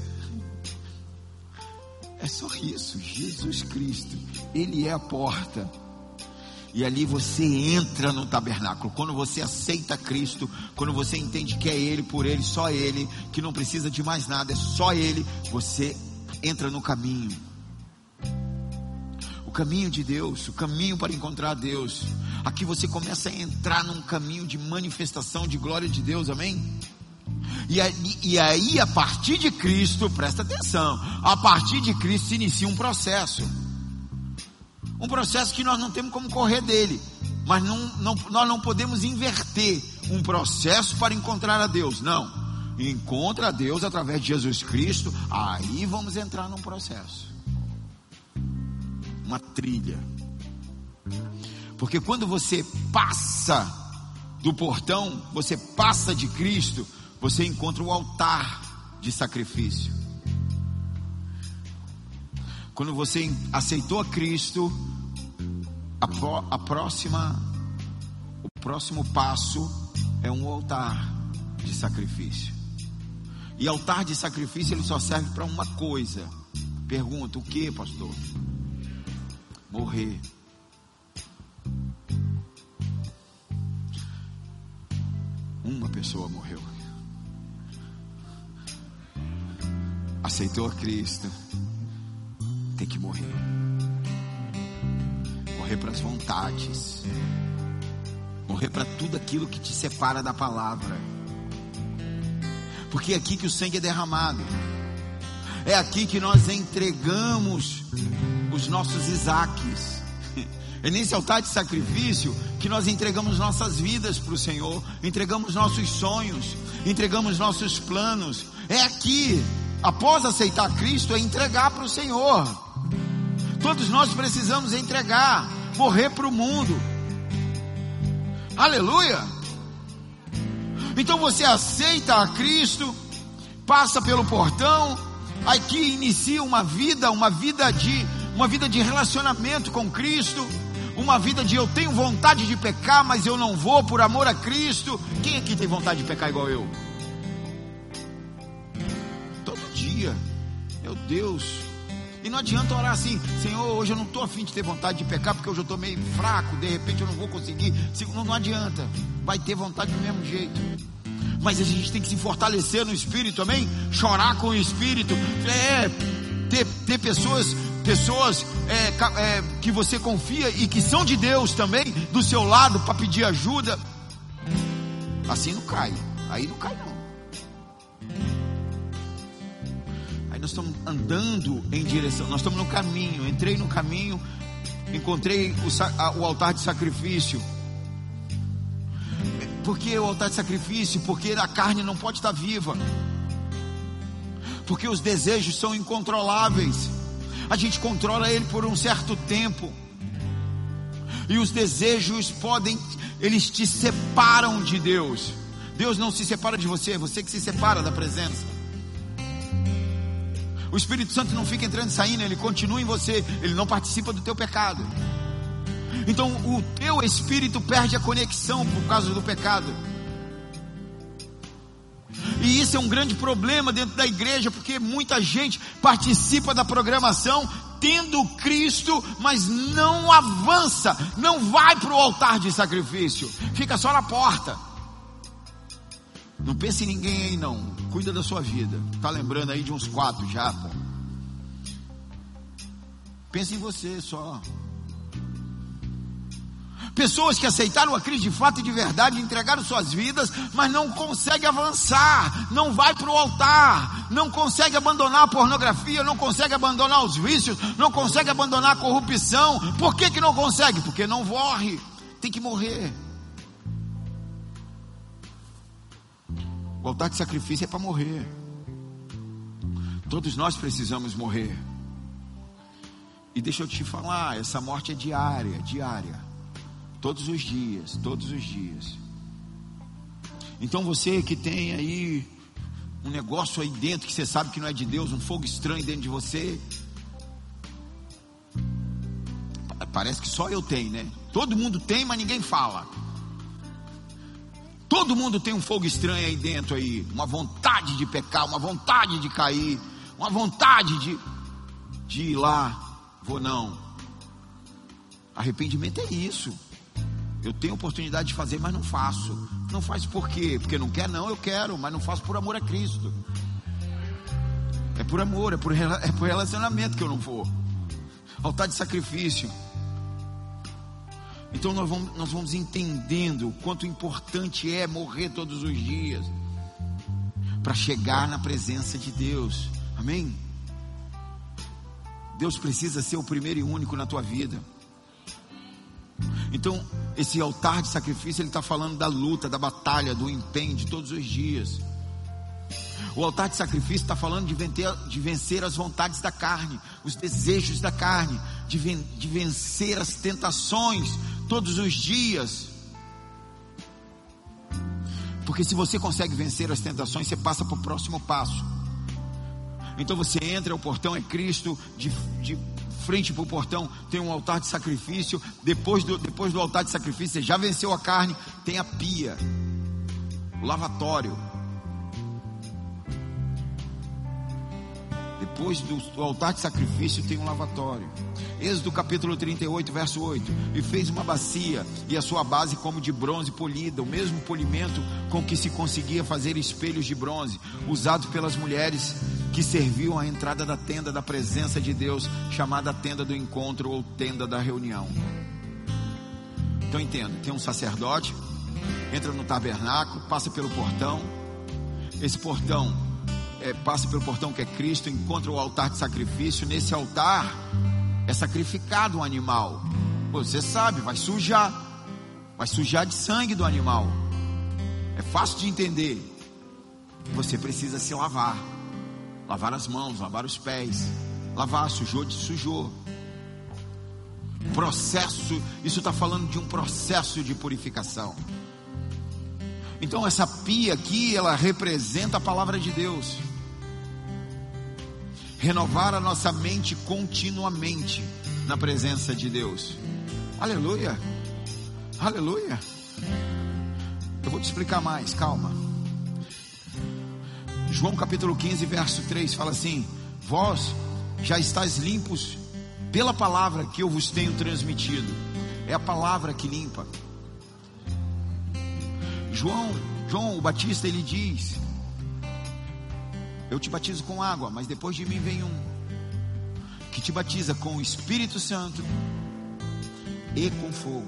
É só isso, Jesus Cristo. Ele é a porta. E ali você entra no tabernáculo. Quando você aceita Cristo, quando você entende que é Ele, por Ele, só Ele, que não precisa de mais nada, é só Ele, você entra no caminho caminho de Deus, o caminho para encontrar Deus. Aqui você começa a entrar num caminho de manifestação de glória de Deus, amém? E aí, e aí, a partir de Cristo, presta atenção, a partir de Cristo se inicia um processo. Um processo que nós não temos como correr dele, mas não, não, nós não podemos inverter um processo para encontrar a Deus, não. Encontra a Deus através de Jesus Cristo, aí vamos entrar num processo uma trilha. Porque quando você passa do portão, você passa de Cristo, você encontra o altar de sacrifício. Quando você aceitou a Cristo, a, a próxima, o próximo passo é um altar de sacrifício. E altar de sacrifício ele só serve para uma coisa. Pergunta: o que, pastor? Morrer. Uma pessoa morreu. Aceitou a Cristo. Tem que morrer. Morrer para as vontades. Morrer para tudo aquilo que te separa da palavra. Porque é aqui que o sangue é derramado. É aqui que nós entregamos os nossos Isaques. É nesse altar de sacrifício que nós entregamos nossas vidas para o Senhor, entregamos nossos sonhos, entregamos nossos planos. É aqui, após aceitar Cristo, é entregar para o Senhor. Todos nós precisamos entregar, morrer para o mundo. Aleluia! Então você aceita a Cristo, passa pelo portão, aqui inicia uma vida, uma vida de uma vida de relacionamento com Cristo, uma vida de eu tenho vontade de pecar, mas eu não vou por amor a Cristo. Quem aqui tem vontade de pecar igual eu? Todo dia, meu Deus. E não adianta orar assim, Senhor, hoje eu não estou afim de ter vontade de pecar, porque hoje eu estou meio fraco, de repente eu não vou conseguir. Não, não adianta, vai ter vontade do mesmo jeito. Mas a gente tem que se fortalecer no espírito, amém? Chorar com o espírito, é, ter, ter pessoas pessoas é, é, que você confia e que são de Deus também do seu lado para pedir ajuda. Assim não cai, aí não cai não. Aí nós estamos andando em direção, nós estamos no caminho. Entrei no caminho, encontrei o, o altar de sacrifício. Por que o altar de sacrifício? Porque a carne não pode estar viva. Porque os desejos são incontroláveis a gente controla ele por um certo tempo. E os desejos podem, eles te separam de Deus. Deus não se separa de você, é você que se separa da presença. O Espírito Santo não fica entrando e saindo, ele continua em você, ele não participa do teu pecado. Então o teu espírito perde a conexão por causa do pecado. E isso é um grande problema dentro da igreja, porque muita gente participa da programação tendo Cristo, mas não avança, não vai para o altar de sacrifício, fica só na porta. Não pense em ninguém aí não, cuida da sua vida. Tá lembrando aí de uns quatro já, pô. Pense em você só. Pessoas que aceitaram a Cristo de fato e de verdade, entregaram suas vidas, mas não conseguem avançar, não vai para o altar, não consegue abandonar a pornografia, não consegue abandonar os vícios, não consegue abandonar a corrupção. Por que, que não consegue? Porque não morre, tem que morrer. O altar de sacrifício é para morrer. Todos nós precisamos morrer. E deixa eu te falar, essa morte é diária, diária. Todos os dias, todos os dias. Então você que tem aí um negócio aí dentro que você sabe que não é de Deus, um fogo estranho dentro de você. Parece que só eu tenho, né? Todo mundo tem, mas ninguém fala. Todo mundo tem um fogo estranho aí dentro aí, uma vontade de pecar, uma vontade de cair, uma vontade de, de ir lá, vou não. Arrependimento é isso. Eu tenho oportunidade de fazer, mas não faço. Não faz por quê? Porque não quer? Não, eu quero, mas não faço por amor a Cristo. É por amor, é por, é por relacionamento que eu não vou. Altar de sacrifício. Então nós vamos, nós vamos entendendo o quanto importante é morrer todos os dias para chegar na presença de Deus. Amém? Deus precisa ser o primeiro e único na tua vida. Então, esse altar de sacrifício, ele está falando da luta, da batalha, do empenho de todos os dias. O altar de sacrifício está falando de vencer, de vencer, as vontades da carne, os desejos da carne, de, ven, de vencer as tentações todos os dias. Porque se você consegue vencer as tentações, você passa para o próximo passo. Então você entra, o portão é Cristo, de, de frente para o portão tem um altar de sacrifício. Depois do, depois do altar de sacrifício, você já venceu a carne, tem a pia, o lavatório. Depois do, altar de sacrifício tem um lavatório. Êxodo capítulo 38, verso 8. E fez uma bacia, e a sua base como de bronze polida, o mesmo polimento com que se conseguia fazer espelhos de bronze, usado pelas mulheres que serviam à entrada da tenda da presença de Deus, chamada tenda do encontro ou tenda da reunião. Então entenda, tem um sacerdote, entra no tabernáculo, passa pelo portão. Esse portão é, passa pelo portão que é Cristo, encontra o altar de sacrifício. Nesse altar é sacrificado um animal. Você sabe, vai sujar, vai sujar de sangue do animal. É fácil de entender. Você precisa se lavar lavar as mãos, lavar os pés, lavar, sujou, sujou. Processo, isso está falando de um processo de purificação. Então essa pia aqui, ela representa a palavra de Deus. Renovar a nossa mente continuamente na presença de Deus. Aleluia, aleluia. Eu vou te explicar mais, calma. João capítulo 15, verso 3 fala assim: Vós já estáis limpos pela palavra que eu vos tenho transmitido. É a palavra que limpa. João, João o Batista, ele diz: Eu te batizo com água, mas depois de mim vem um que te batiza com o Espírito Santo e com fogo.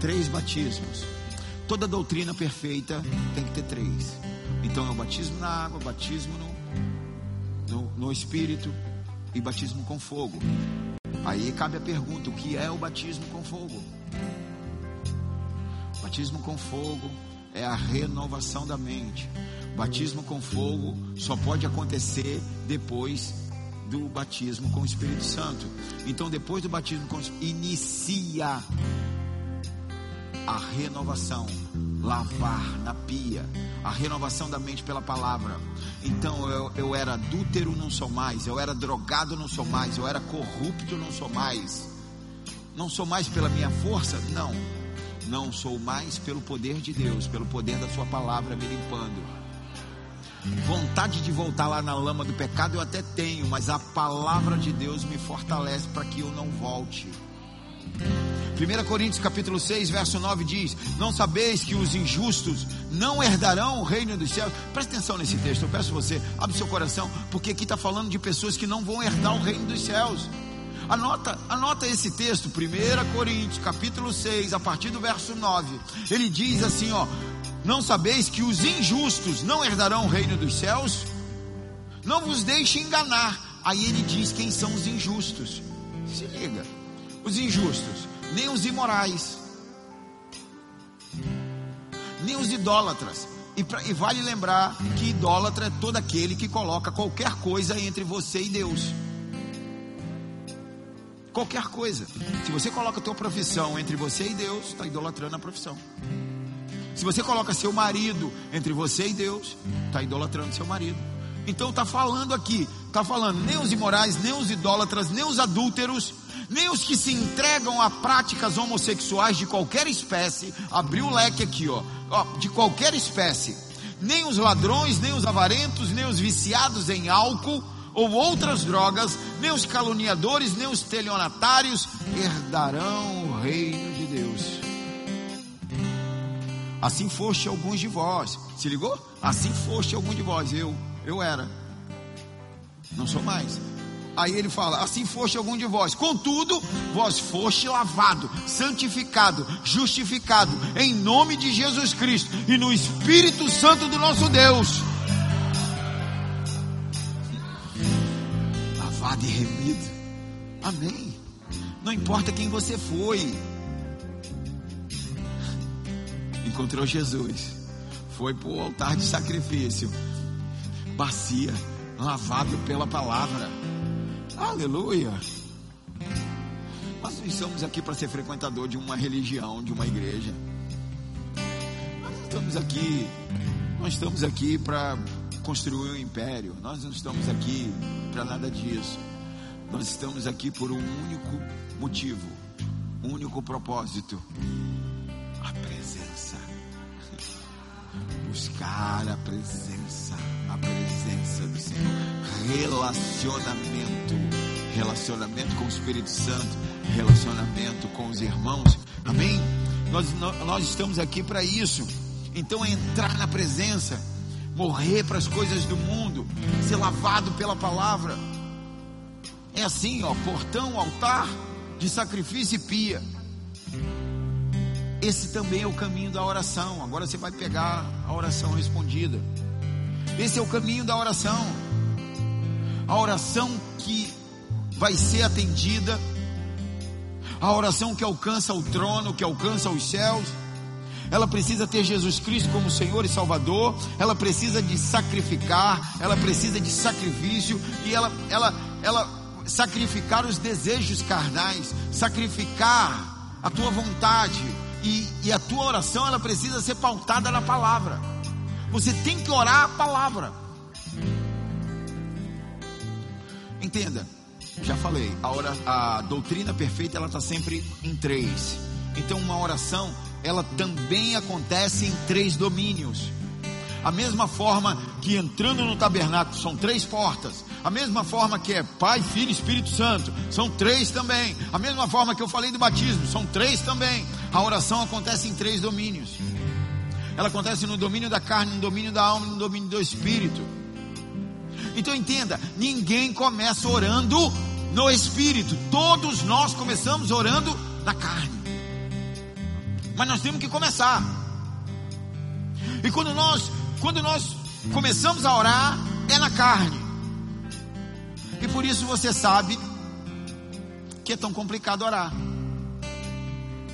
Três batismos. Toda doutrina perfeita tem que ter três. Então é o batismo na água, batismo no, no, no Espírito e batismo com fogo. Aí cabe a pergunta: o que é o batismo com fogo? Batismo com fogo é a renovação da mente. Batismo com fogo só pode acontecer depois do batismo com o Espírito Santo. Então, depois do batismo com o Espírito, inicia a renovação, lavar na pia, a renovação da mente pela palavra. Então eu, eu era adúltero, não sou mais, eu era drogado, não sou mais, eu era corrupto, não sou mais. Não sou mais pela minha força? Não. Não sou mais pelo poder de Deus, pelo poder da Sua palavra me limpando. Vontade de voltar lá na lama do pecado eu até tenho, mas a palavra de Deus me fortalece para que eu não volte. 1 Coríntios capítulo 6, verso 9 diz: Não sabeis que os injustos não herdarão o reino dos céus? Presta atenção nesse texto, eu peço você, abre seu coração, porque aqui está falando de pessoas que não vão herdar o reino dos céus. Anota, anota esse texto, 1 Coríntios capítulo 6, a partir do verso 9. Ele diz assim: ó, não sabeis que os injustos não herdarão o reino dos céus? Não vos deixe enganar. Aí ele diz quem são os injustos. Se liga. Os injustos, nem os imorais, nem os idólatras. E, pra, e vale lembrar que idólatra é todo aquele que coloca qualquer coisa entre você e Deus. Qualquer coisa. Se você coloca a tua profissão entre você e Deus, está idolatrando a profissão. Se você coloca seu marido entre você e Deus, está idolatrando seu marido. Então está falando aqui, está falando nem os imorais, nem os idólatras, nem os adúlteros, nem os que se entregam a práticas homossexuais de qualquer espécie. Abriu o leque aqui, ó, ó, de qualquer espécie. Nem os ladrões, nem os avarentos, nem os viciados em álcool ou outras drogas, nem os caluniadores, nem os telionatários herdarão o reino. Assim foste alguns de vós. Se ligou? Assim foste alguns de vós. Eu, eu era. Não sou mais. Aí ele fala: Assim foste algum de vós. Contudo, vós foste lavado, santificado, justificado, em nome de Jesus Cristo e no Espírito Santo do nosso Deus. Lavado e remido. Amém. Não importa quem você foi encontrou Jesus, foi para o altar de sacrifício, bacia, lavado pela palavra. Aleluia. Nós não estamos aqui para ser frequentador de uma religião, de uma igreja. Nós não estamos aqui, nós estamos aqui para construir um império. Nós não estamos aqui para nada disso. Nós estamos aqui por um único motivo, um único propósito: buscar a presença, a presença do Senhor, relacionamento, relacionamento com o Espírito Santo, relacionamento com os irmãos, amém? Nós, nós estamos aqui para isso, então entrar na presença, morrer para as coisas do mundo, ser lavado pela palavra, é assim, ó, portão, altar de sacrifício e pia. Esse também é o caminho da oração. Agora você vai pegar a oração respondida. Esse é o caminho da oração. A oração que vai ser atendida. A oração que alcança o trono, que alcança os céus. Ela precisa ter Jesus Cristo como Senhor e Salvador. Ela precisa de sacrificar. Ela precisa de sacrifício. E ela, ela, ela sacrificar os desejos carnais. Sacrificar a tua vontade e, e a tua oração ela precisa ser pautada na palavra. Você tem que orar a palavra. Entenda, já falei, a, ora, a doutrina perfeita ela está sempre em três. Então uma oração ela também acontece em três domínios. A mesma forma que entrando no tabernáculo são três portas. A mesma forma que é Pai, Filho e Espírito Santo. São três também. A mesma forma que eu falei do batismo. São três também. A oração acontece em três domínios. Ela acontece no domínio da carne, no domínio da alma no domínio do espírito. Então entenda: ninguém começa orando no espírito. Todos nós começamos orando na carne. Mas nós temos que começar. E quando nós, quando nós começamos a orar, é na carne. Por isso você sabe que é tão complicado orar.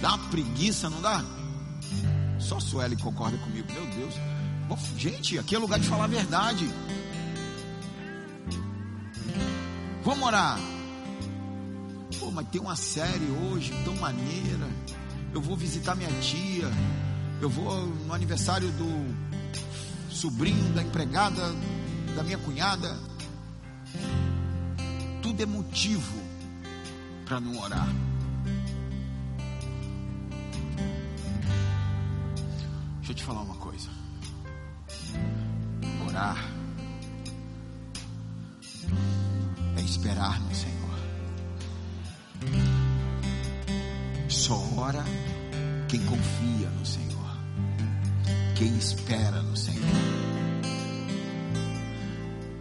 Dá uma preguiça, não dá? Só Sueli concorda comigo. Meu Deus. Gente, aqui é lugar de falar a verdade. Vamos orar. Pô, mas tem uma série hoje tão maneira. Eu vou visitar minha tia. Eu vou no aniversário do sobrinho da empregada da minha cunhada. Tudo é motivo para não orar. Deixa eu te falar uma coisa. Orar é esperar no Senhor. Só ora quem confia no Senhor, quem espera no Senhor.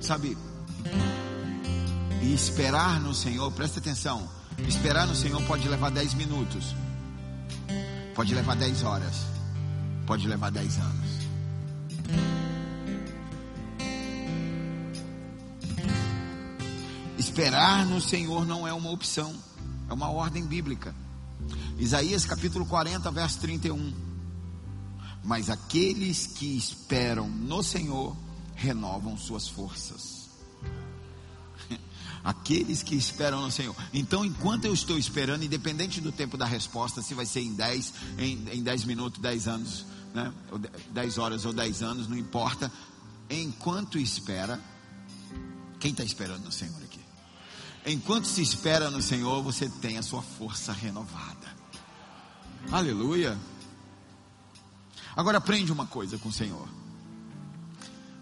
Sabe, e esperar no Senhor, presta atenção, esperar no Senhor pode levar 10 minutos, pode levar 10 horas, pode levar 10 anos. Esperar no Senhor não é uma opção, é uma ordem bíblica. Isaías capítulo 40, verso 31. Mas aqueles que esperam no Senhor renovam suas forças. Aqueles que esperam no Senhor. Então, enquanto eu estou esperando, independente do tempo da resposta, se vai ser em 10, em, em 10 minutos, 10 anos, né? 10 horas ou 10 anos, não importa. Enquanto espera, quem está esperando no Senhor aqui? Enquanto se espera no Senhor, você tem a sua força renovada. Aleluia. Agora aprende uma coisa com o Senhor.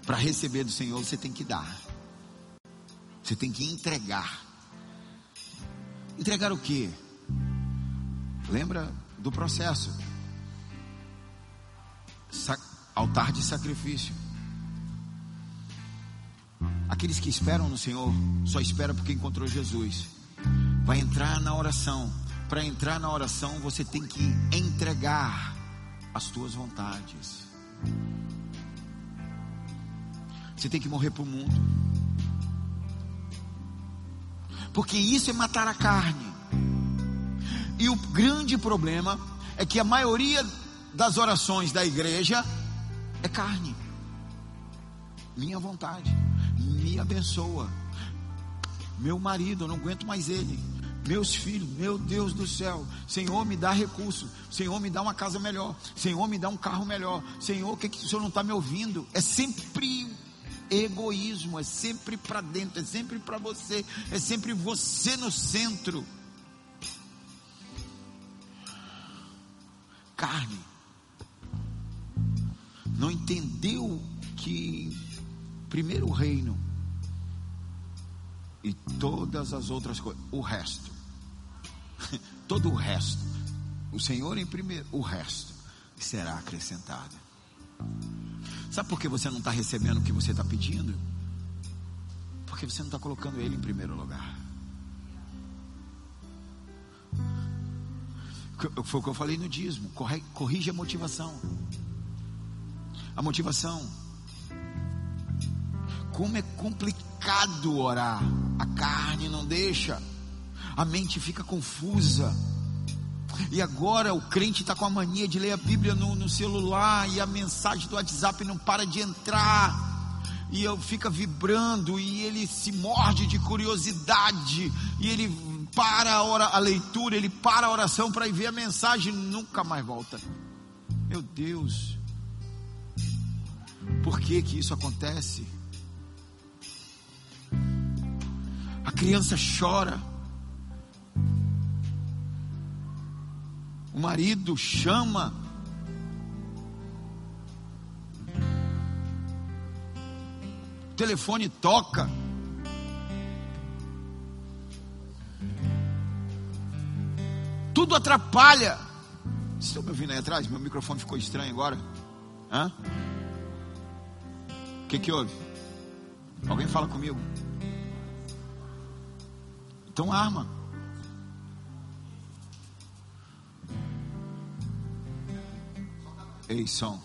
Para receber do Senhor, você tem que dar. Você tem que entregar. Entregar o que? Lembra do processo? Sa altar de sacrifício. Aqueles que esperam no Senhor só esperam porque encontrou Jesus. Vai entrar na oração. Para entrar na oração, você tem que entregar as tuas vontades. Você tem que morrer para o mundo. Porque isso é matar a carne. E o grande problema é que a maioria das orações da igreja é carne. Minha vontade me abençoa. Meu marido, eu não aguento mais ele. Meus filhos, meu Deus do céu, Senhor, me dá recurso, Senhor, me dá uma casa melhor, Senhor, me dá um carro melhor, Senhor, o que, que o Senhor não está me ouvindo? É sempre egoísmo, é sempre para dentro, é sempre para você, é sempre você no centro. Carne, não entendeu que primeiro o reino e todas as outras coisas, o resto, todo o resto, o Senhor em primeiro, o resto será acrescentado. Sabe por que você não está recebendo o que você está pedindo? Porque você não está colocando Ele em primeiro lugar. Foi o que eu falei no dízimo. Corrige a motivação. A motivação. Como é complicado orar. A carne não deixa. A mente fica confusa. E agora o crente está com a mania de ler a Bíblia no, no, celular e a mensagem do WhatsApp não para de entrar. E eu fica vibrando e ele se morde de curiosidade e ele para a, hora, a leitura, ele para a oração para ver a mensagem nunca mais volta. Meu Deus, por que que isso acontece? A criança chora. O marido chama. O telefone toca. Tudo atrapalha. Vocês estão me ouvindo aí atrás? Meu microfone ficou estranho agora. Hã? O que, que houve? Alguém fala comigo? Então arma. Ei, som.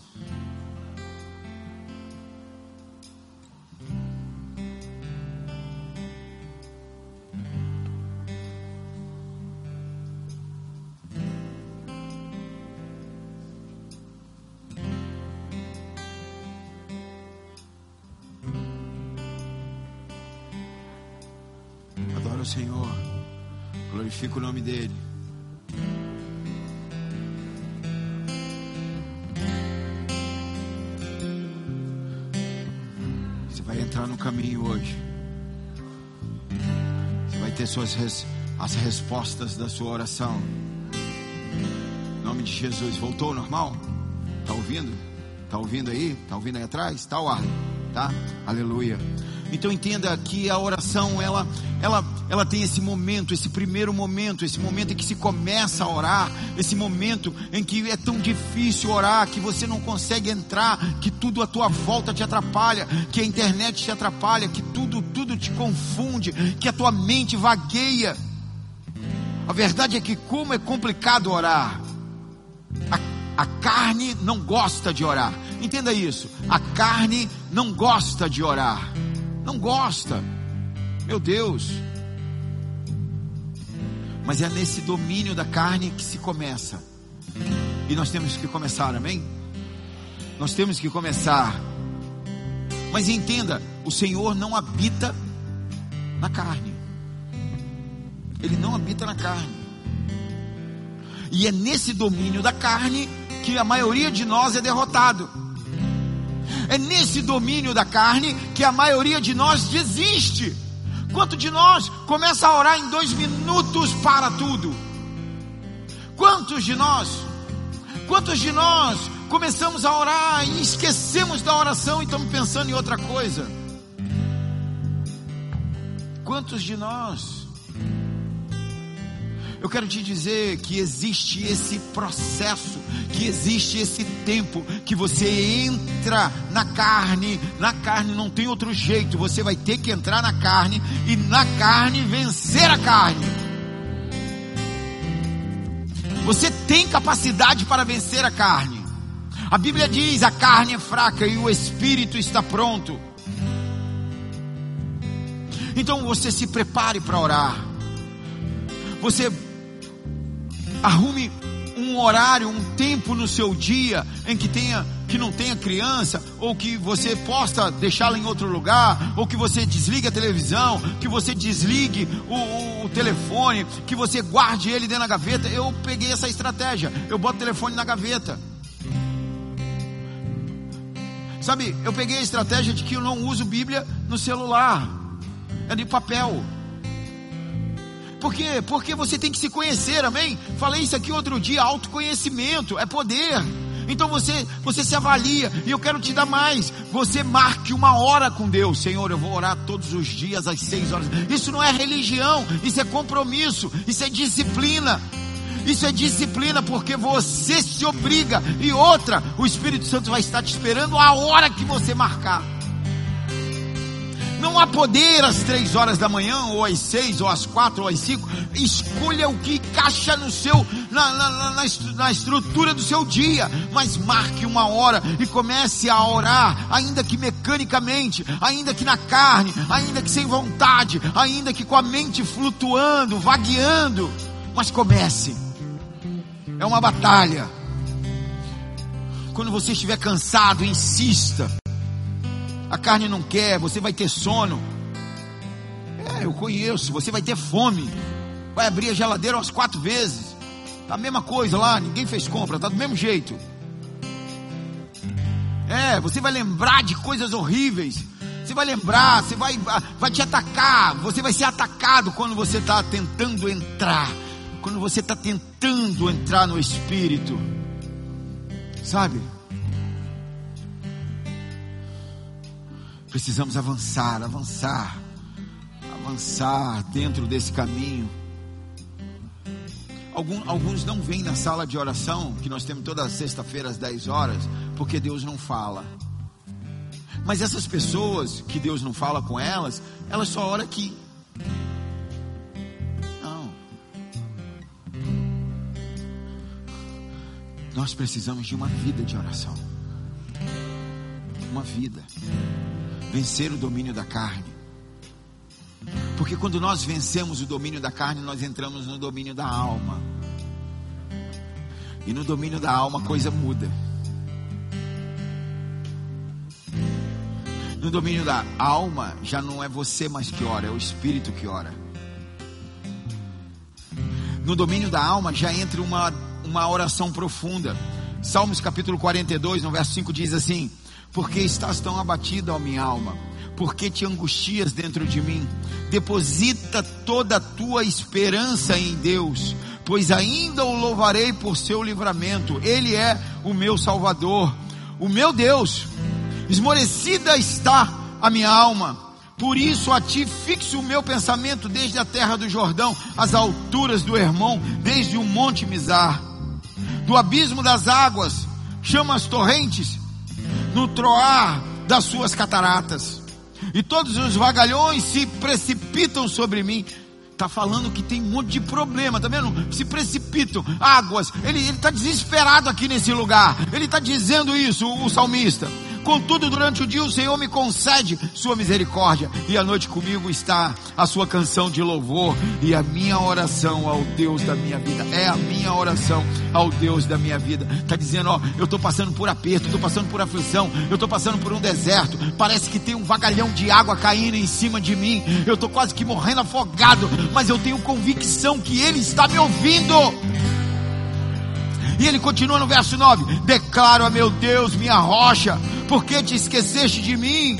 Adora o Senhor. Glorifica o nome dEle. Caminho hoje. Você vai ter suas res, as respostas da sua oração. Em nome de Jesus. Voltou normal? Tá ouvindo? Tá ouvindo aí? Tá ouvindo aí atrás? Tá o ar, tá? Aleluia. Então entenda que a oração ela, ela, ela tem esse momento, esse primeiro momento, esse momento em que se começa a orar, esse momento em que é tão difícil orar, que você não consegue entrar, que tudo à tua volta te atrapalha, que a internet te atrapalha, que tudo, tudo te confunde, que a tua mente vagueia. A verdade é que como é complicado orar. A, a carne não gosta de orar. Entenda isso. A carne não gosta de orar. Não gosta. Meu Deus. Mas é nesse domínio da carne que se começa. E nós temos que começar, amém? Nós temos que começar. Mas entenda, o Senhor não habita na carne. Ele não habita na carne. E é nesse domínio da carne que a maioria de nós é derrotado. É nesse domínio da carne que a maioria de nós desiste. Quanto de nós começa a orar em dois minutos para tudo? Quantos de nós? Quantos de nós começamos a orar e esquecemos da oração e estamos pensando em outra coisa? Quantos de nós? Eu quero te dizer que existe esse processo, que existe esse tempo que você entra na carne, na carne não tem outro jeito, você vai ter que entrar na carne e na carne vencer a carne. Você tem capacidade para vencer a carne. A Bíblia diz: a carne é fraca e o espírito está pronto. Então você se prepare para orar. Você arrume um horário, um tempo no seu dia em que tenha que não tenha criança, ou que você possa deixá-la em outro lugar, ou que você desligue a televisão, que você desligue o, o, o, telefone, que você guarde ele dentro da gaveta. Eu peguei essa estratégia. Eu boto o telefone na gaveta. Sabe, eu peguei a estratégia de que eu não uso Bíblia no celular. É de papel. Por quê? Porque você tem que se conhecer, amém? Falei isso aqui outro dia, autoconhecimento é poder. Então você, você se avalia e eu quero te dar mais. Você marque uma hora com Deus, Senhor. Eu vou orar todos os dias às seis horas. Isso não é religião, isso é compromisso, isso é disciplina. Isso é disciplina porque você se obriga. E outra, o Espírito Santo vai estar te esperando a hora que você marcar. Não há poder às três horas da manhã, ou às seis, ou às quatro, ou às cinco. Escolha o que encaixa no seu, na, na, na, na estrutura do seu dia. Mas marque uma hora e comece a orar, ainda que mecanicamente, ainda que na carne, ainda que sem vontade, ainda que com a mente flutuando, vagueando. Mas comece. É uma batalha. Quando você estiver cansado, insista a carne não quer, você vai ter sono. É, eu conheço, você vai ter fome. Vai abrir a geladeira umas quatro vezes. Tá a mesma coisa lá, ninguém fez compra, tá do mesmo jeito. É, você vai lembrar de coisas horríveis. Você vai lembrar, você vai, vai te atacar. Você vai ser atacado quando você está tentando entrar. Quando você está tentando entrar no Espírito. Sabe? Precisamos avançar, avançar, avançar dentro desse caminho. Alguns, alguns não vêm na sala de oração, que nós temos toda sexta-feira às 10 horas, porque Deus não fala. Mas essas pessoas que Deus não fala com elas, elas só oram aqui. Não. Nós precisamos de uma vida de oração. Uma vida. Vencer o domínio da carne. Porque quando nós vencemos o domínio da carne, nós entramos no domínio da alma. E no domínio da alma a coisa muda. No domínio da alma, já não é você mais que ora, é o Espírito que ora. No domínio da alma, já entra uma, uma oração profunda. Salmos capítulo 42, no verso 5 diz assim: Porque estás tão abatido, ó minha alma? Porque te angustias dentro de mim? Deposita toda a tua esperança em Deus, pois ainda o louvarei por seu livramento. Ele é o meu Salvador, o meu Deus esmorecida está a minha alma. Por isso a ti fixo o meu pensamento desde a terra do Jordão, as alturas do Hermon, desde o monte Mizar. Do abismo das águas, chama as torrentes, no troar das suas cataratas. E todos os vagalhões se precipitam sobre mim. Está falando que tem um monte de problema, tá vendo? Se precipitam, águas. Ele está desesperado aqui nesse lugar. Ele está dizendo isso, o salmista. Contudo, durante o dia o Senhor me concede sua misericórdia, e à noite comigo está a sua canção de louvor e a minha oração ao Deus da minha vida. É a minha oração ao Deus da minha vida. Está dizendo, ó, eu estou passando por aperto, estou passando por aflição, eu estou passando por um deserto. Parece que tem um vagalhão de água caindo em cima de mim. Eu estou quase que morrendo afogado, mas eu tenho convicção que Ele está me ouvindo. E ele continua no verso 9: Declaro a meu Deus, minha rocha, por que te esqueceste de mim?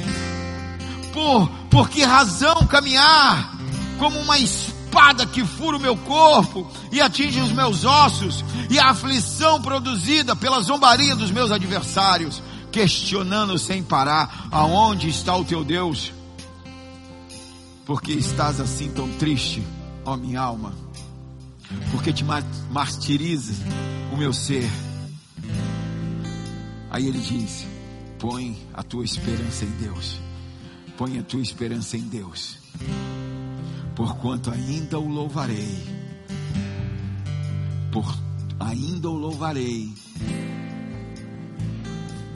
Por, por que razão caminhar como uma espada que fura o meu corpo e atinge os meus ossos, e a aflição produzida pela zombaria dos meus adversários, questionando sem parar: aonde está o teu Deus? Porque estás assim tão triste, ó minha alma? porque te martiriza o meu ser. Aí ele diz: põe a tua esperança em Deus, põe a tua esperança em Deus, porquanto ainda o louvarei, por ainda o louvarei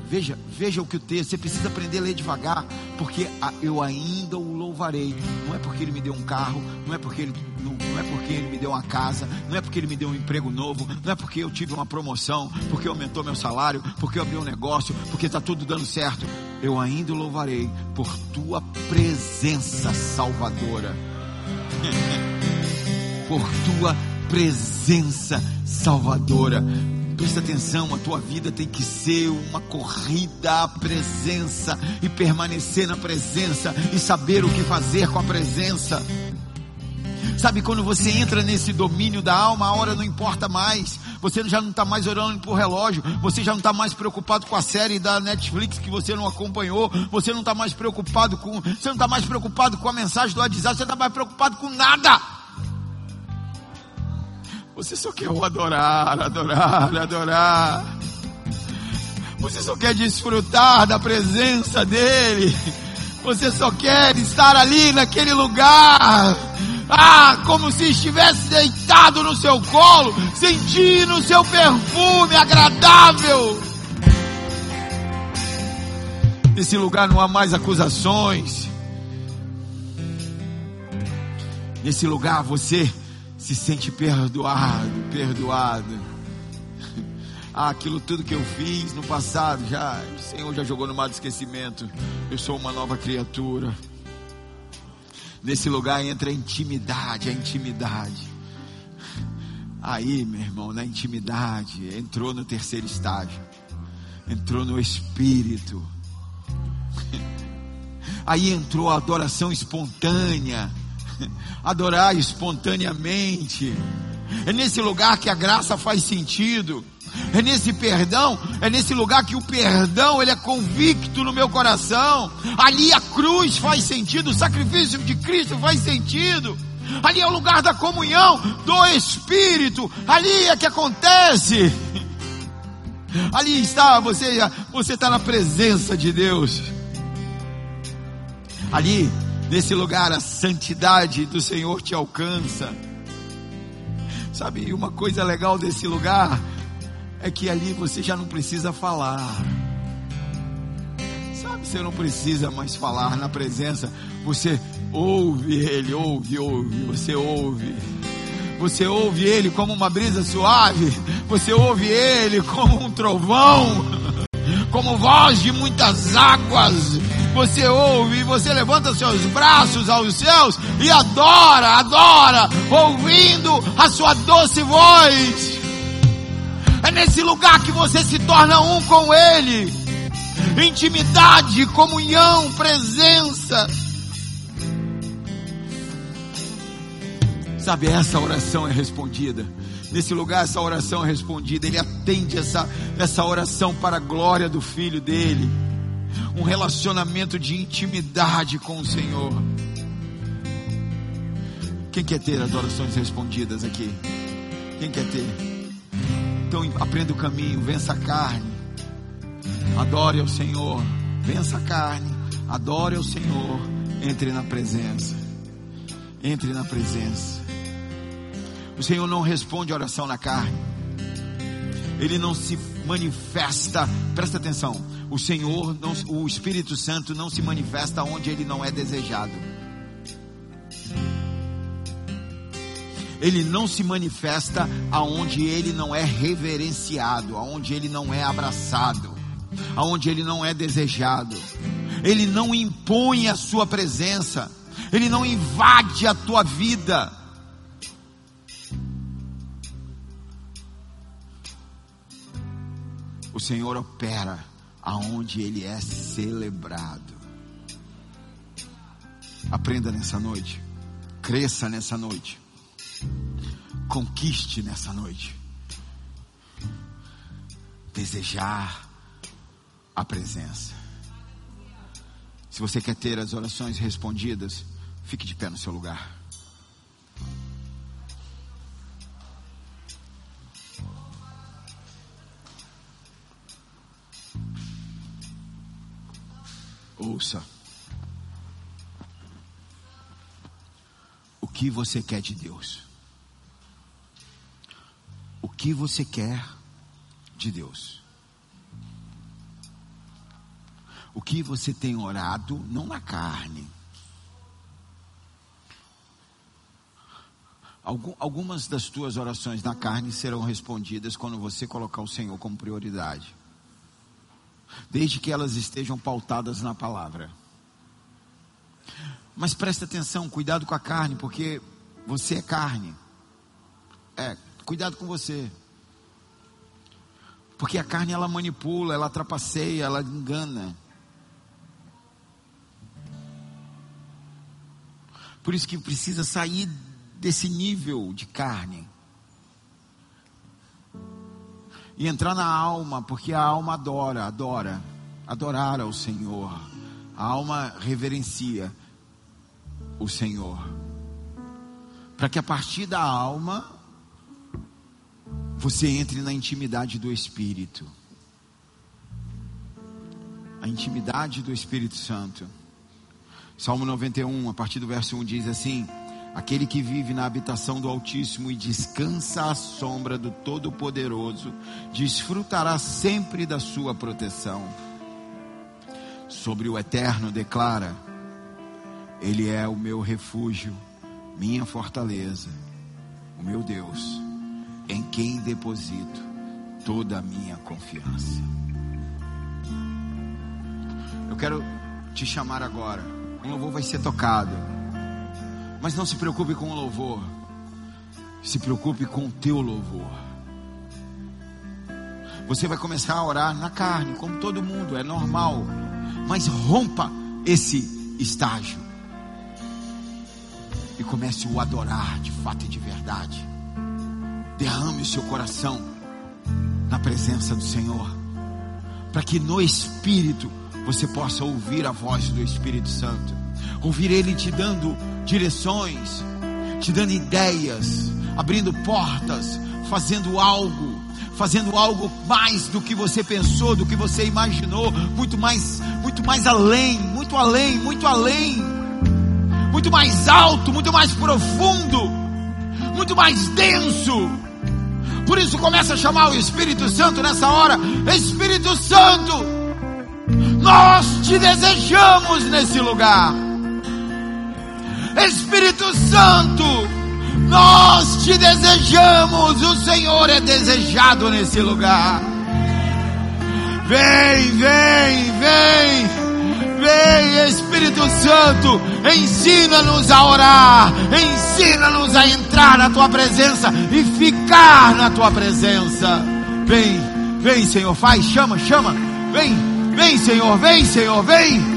Veja, veja o que o texto, você precisa aprender a ler devagar, porque eu ainda o louvarei. Não é porque ele me deu um carro, não é porque ele não, não, é porque ele me deu uma casa, não é porque ele me deu um emprego novo, não é porque eu tive uma promoção, porque aumentou meu salário, porque eu abri um negócio, porque está tudo dando certo. Eu ainda o louvarei por tua presença salvadora. por tua presença salvadora. Presta atenção, a tua vida tem que ser uma corrida à presença e permanecer na presença e saber o que fazer com a presença. Sabe quando você entra nesse domínio da alma, a hora não importa mais. Você já não está mais orando por relógio. Você já não está mais preocupado com a série da Netflix que você não acompanhou. Você não está mais preocupado com. Você não está mais preocupado com a mensagem do WhatsApp. Você está mais preocupado com nada. Você só quer o adorar, adorar, adorar. Você só quer desfrutar da presença dEle. Você só quer estar ali naquele lugar. Ah, como se estivesse deitado no seu colo, sentindo o seu perfume agradável. Nesse lugar não há mais acusações. Nesse lugar você se sente perdoado, perdoado. Ah, aquilo tudo que eu fiz no passado, já, o Senhor já jogou no mar do esquecimento. Eu sou uma nova criatura. Nesse lugar entra a intimidade, a intimidade. Aí, meu irmão, na intimidade, entrou no terceiro estágio. Entrou no espírito. Aí entrou a adoração espontânea. Adorar espontaneamente. É nesse lugar que a graça faz sentido. É nesse perdão, é nesse lugar que o perdão ele é convicto no meu coração. Ali a cruz faz sentido, o sacrifício de Cristo faz sentido. Ali é o lugar da comunhão do Espírito. Ali é que acontece. Ali está você, você está na presença de Deus. Ali, nesse lugar, a santidade do Senhor te alcança. Sabe, uma coisa legal desse lugar é que ali você já não precisa falar. Sabe, você não precisa mais falar na presença. Você ouve Ele, ouve, ouve, você ouve. Você ouve Ele como uma brisa suave. Você ouve Ele como um trovão, como voz de muitas águas. Você ouve, você levanta seus braços aos céus e adora, adora, ouvindo a sua doce voz. É nesse lugar que você se torna um com Ele. Intimidade, comunhão, presença. Sabe, essa oração é respondida. Nesse lugar, essa oração é respondida. Ele atende essa, essa oração para a glória do Filho dele. Um relacionamento de intimidade com o Senhor. Quem quer ter as orações respondidas aqui? Quem quer ter? Então aprenda o caminho, vença a carne. Adore ao Senhor, vença a carne, adore ao Senhor, entre na presença. Entre na presença. O Senhor não responde oração na carne. Ele não se manifesta, presta atenção. O Senhor, não, o Espírito Santo não se manifesta onde ele não é desejado. ele não se manifesta aonde ele não é reverenciado, aonde ele não é abraçado, aonde ele não é desejado. Ele não impõe a sua presença, ele não invade a tua vida. O Senhor opera aonde ele é celebrado. Aprenda nessa noite, cresça nessa noite conquiste nessa noite. Desejar a presença. Se você quer ter as orações respondidas, fique de pé no seu lugar. Ouça. O que você quer de Deus? o que você quer de Deus. O que você tem orado, não na carne. Algumas das tuas orações na carne serão respondidas quando você colocar o Senhor como prioridade, desde que elas estejam pautadas na palavra. Mas presta atenção, cuidado com a carne, porque você é carne. É, Cuidado com você. Porque a carne ela manipula, ela trapaceia, ela engana. Por isso que precisa sair desse nível de carne. E entrar na alma, porque a alma adora, adora, adorar ao Senhor. A alma reverencia o Senhor. Para que a partir da alma você entre na intimidade do Espírito. A intimidade do Espírito Santo. Salmo 91, a partir do verso 1 diz assim: Aquele que vive na habitação do Altíssimo e descansa à sombra do Todo-Poderoso, desfrutará sempre da sua proteção. Sobre o Eterno declara: Ele é o meu refúgio, minha fortaleza, o meu Deus em quem deposito toda a minha confiança. Eu quero te chamar agora. Um louvor vai ser tocado. Mas não se preocupe com o louvor. Se preocupe com o teu louvor. Você vai começar a orar na carne, como todo mundo, é normal. Mas rompa esse estágio e comece o adorar de fato e de verdade. Derrame o seu coração na presença do Senhor, para que no Espírito você possa ouvir a voz do Espírito Santo, ouvir Ele te dando direções, te dando ideias, abrindo portas, fazendo algo, fazendo algo mais do que você pensou, do que você imaginou, muito mais, muito mais além, muito além, muito além, muito mais alto, muito mais profundo, muito mais denso. Por isso começa a chamar o Espírito Santo nessa hora, Espírito Santo, nós te desejamos nesse lugar. Espírito Santo, nós te desejamos, o Senhor é desejado nesse lugar. Vem, vem, vem. Vem, Espírito Santo, ensina-nos a orar, ensina-nos a entrar na tua presença e ficar na tua presença. Vem, vem, Senhor, faz, chama, chama. Vem, vem, Senhor, vem, Senhor, vem.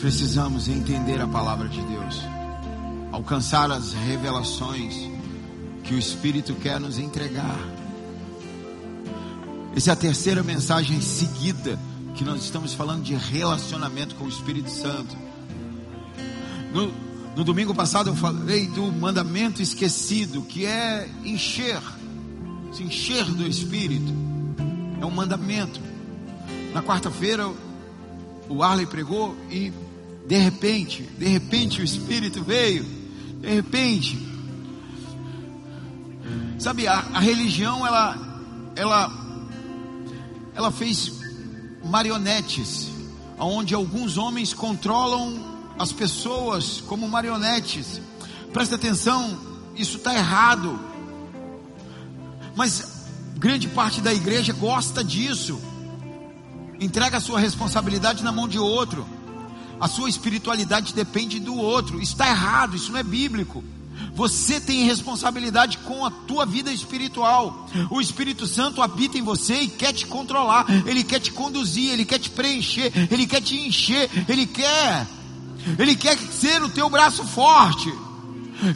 Precisamos entender a palavra de Deus, alcançar as revelações que o Espírito quer nos entregar. Essa é a terceira mensagem seguida que nós estamos falando de relacionamento com o Espírito Santo. No, no domingo passado eu falei do mandamento esquecido, que é encher, se encher do Espírito. É um mandamento. Na quarta-feira o Arley pregou e de repente, de repente o Espírito veio, de repente. Sabe, a, a religião ela, ela, ela fez marionetes, onde alguns homens controlam as pessoas como marionetes. Presta atenção, isso está errado. Mas grande parte da igreja gosta disso. Entrega a sua responsabilidade na mão de outro. A sua espiritualidade depende do outro. Está errado, isso não é bíblico. Você tem responsabilidade com a tua vida espiritual. O Espírito Santo habita em você e quer te controlar. Ele quer te conduzir, ele quer te preencher, ele quer te encher, ele quer ele quer ser o teu braço forte.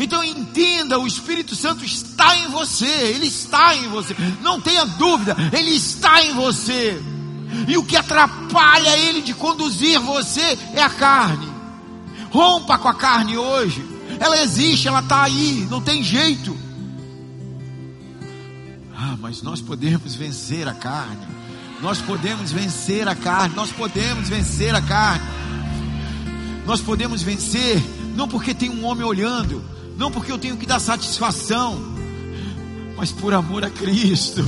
Então entenda, o Espírito Santo está em você, ele está em você. Não tenha dúvida, ele está em você. E o que atrapalha ele de conduzir você é a carne. Rompa com a carne hoje. Ela existe, ela está aí, não tem jeito. Ah, mas nós podemos vencer a carne. Nós podemos vencer a carne. Nós podemos vencer a carne. Nós podemos vencer não porque tem um homem olhando, não porque eu tenho que dar satisfação, mas por amor a Cristo.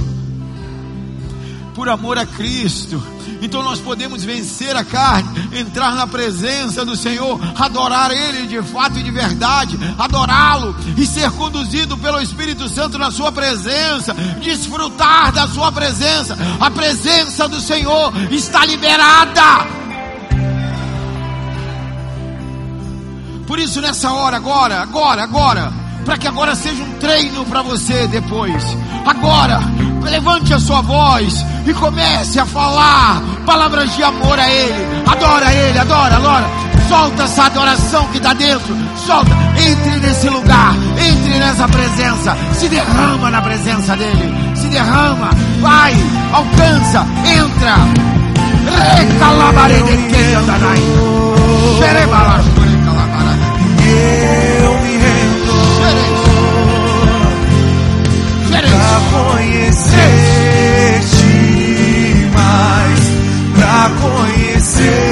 Por amor a Cristo. Então nós podemos vencer a carne, entrar na presença do Senhor, adorar Ele de fato e de verdade, adorá-lo e ser conduzido pelo Espírito Santo na Sua presença, desfrutar da Sua presença. A presença do Senhor está liberada. Por isso, nessa hora, agora, agora, agora, para que agora seja um treino para você depois. Agora, levante a sua voz e comece a falar palavras de amor a Ele. Adora Ele, adora, adora. Solta essa adoração que está dentro. Solta, entre nesse lugar, entre nessa presença. Se derrama na presença dEle. Se derrama, vai, alcança, entra. Recalabarede que andanai. Pra conhecer-te mais, pra conhecer-te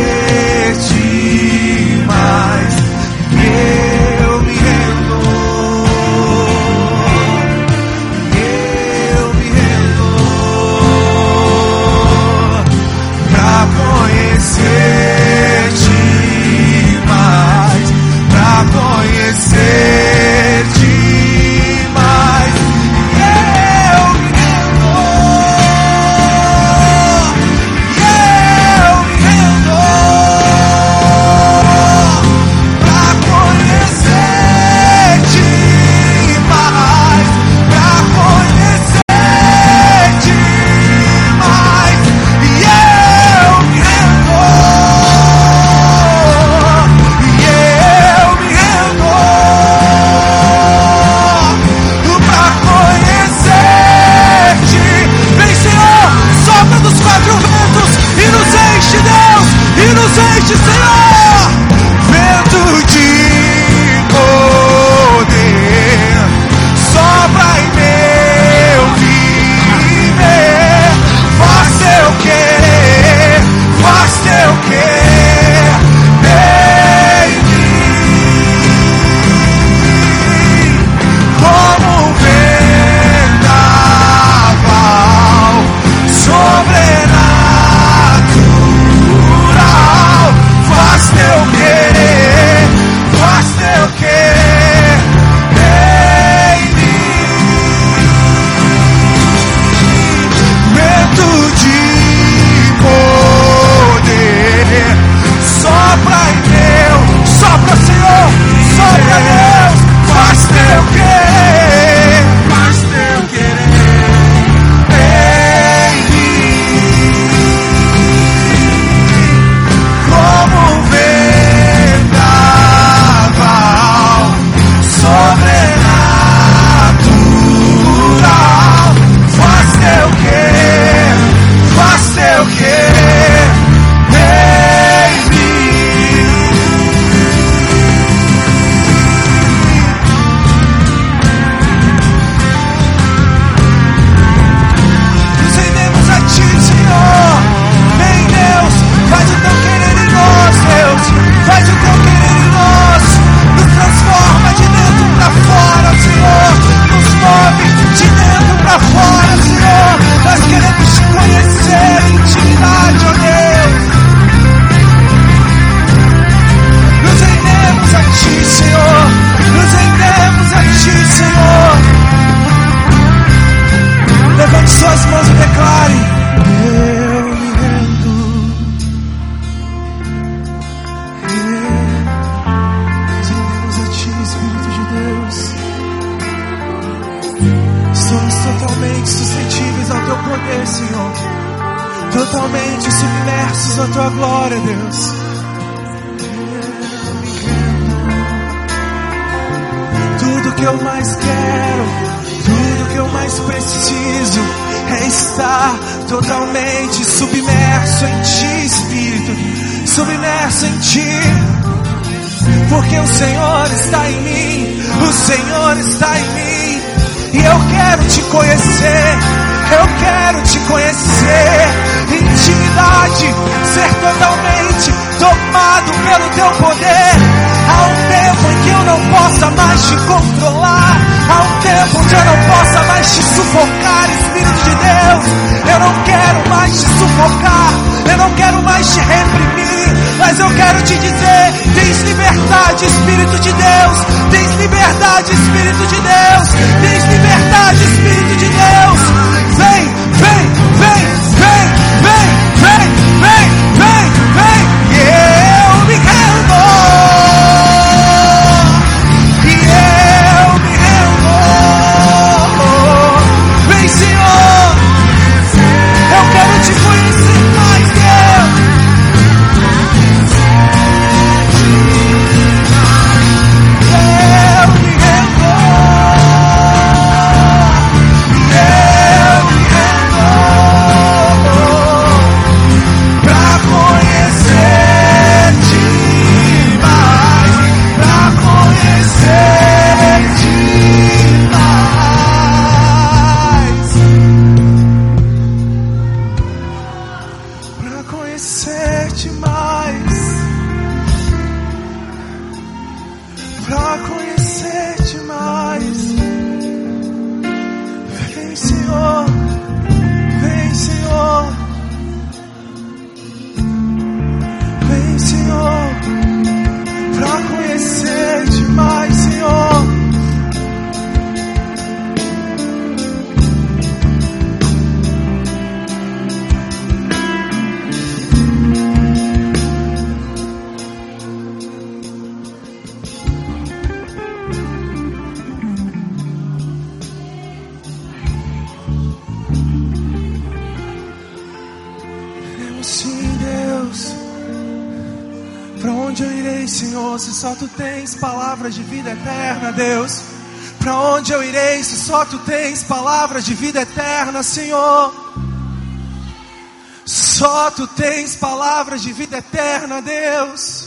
te controlar. Há um tempo onde eu não possa mais te sufocar, Espírito de Deus. Eu não quero mais te sufocar, eu não quero mais te reprimir. Mas eu quero te dizer: tens liberdade, Espírito de Deus. Tens liberdade, Espírito de Deus. Tens liberdade, Espírito de Deus. Vem, vem, vem, vem, vem, vem, vem, vem, vem, vem. Yeah. Para onde eu irei, Senhor, se só tu tens palavras de vida eterna, Deus? Para onde eu irei, se só tu tens palavras de vida eterna, Senhor? Só tu tens palavras de vida eterna, Deus.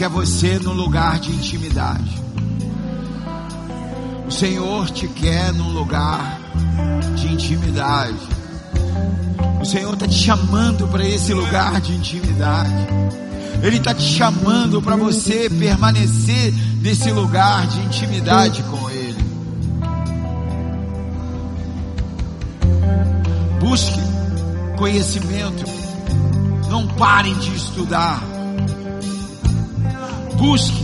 Quer você no lugar de intimidade. O Senhor te quer num lugar de intimidade. O Senhor está te chamando para esse lugar de intimidade. Ele está te chamando para você permanecer nesse lugar de intimidade com Ele. Busque conhecimento. Não parem de estudar. Busque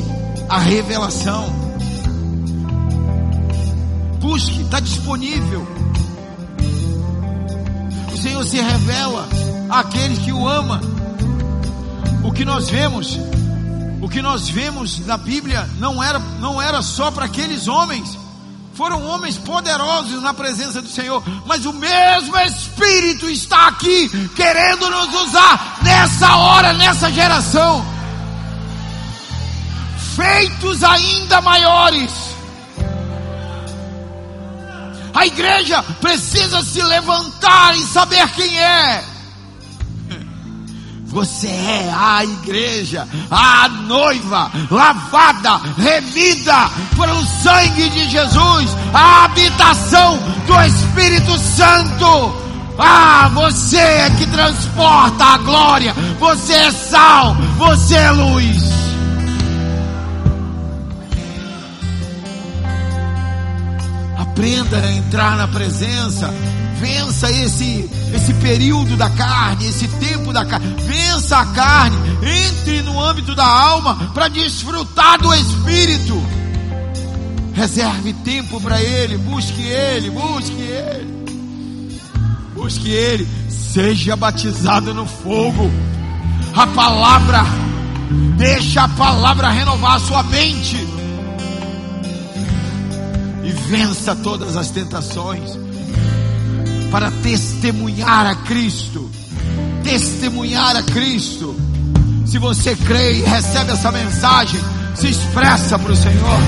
a revelação. Busque, está disponível. O Senhor se revela àqueles que o ama. O que nós vemos, o que nós vemos na Bíblia não era, não era só para aqueles homens. Foram homens poderosos na presença do Senhor, mas o mesmo Espírito está aqui querendo nos usar nessa hora, nessa geração feitos ainda maiores. A igreja precisa se levantar e saber quem é. Você é a igreja, a noiva, lavada, remida pelo sangue de Jesus, a habitação do Espírito Santo. Ah, você é que transporta a glória, você é sal, você é luz. Aprenda a entrar na presença. Vença esse, esse período da carne, esse tempo da carne. Vença a carne. Entre no âmbito da alma para desfrutar do Espírito. Reserve tempo para Ele. Busque Ele. Busque Ele. Busque Ele. Seja batizado no fogo. A palavra. Deixa a palavra renovar a sua mente e vença todas as tentações para testemunhar a Cristo. Testemunhar a Cristo. Se você crê e recebe essa mensagem, se expressa para o Senhor.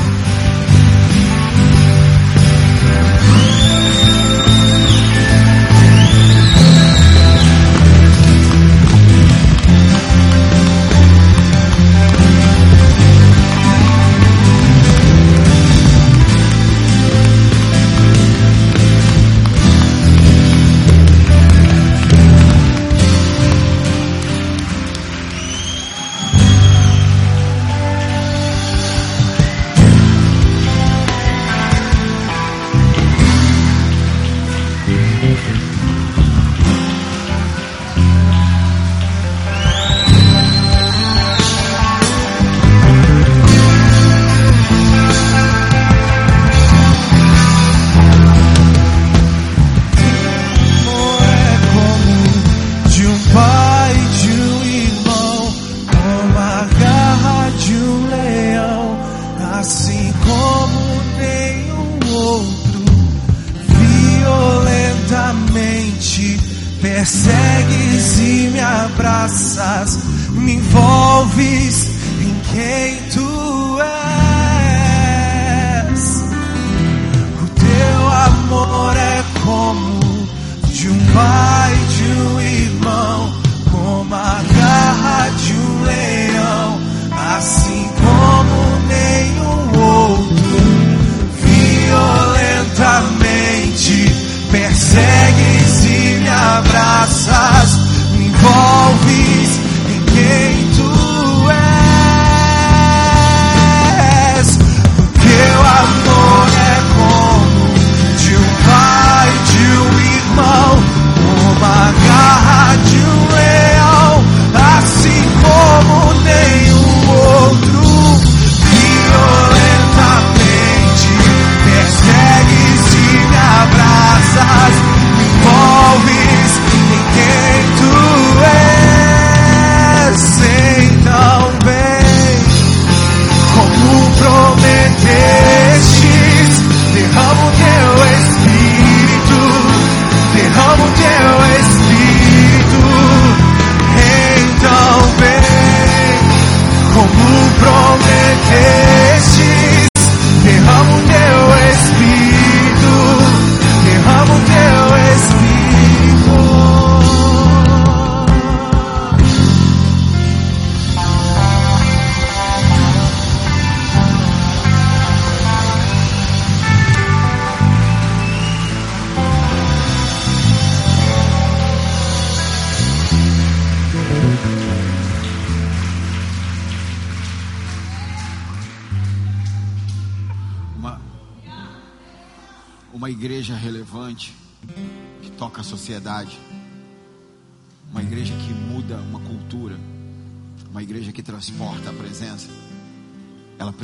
you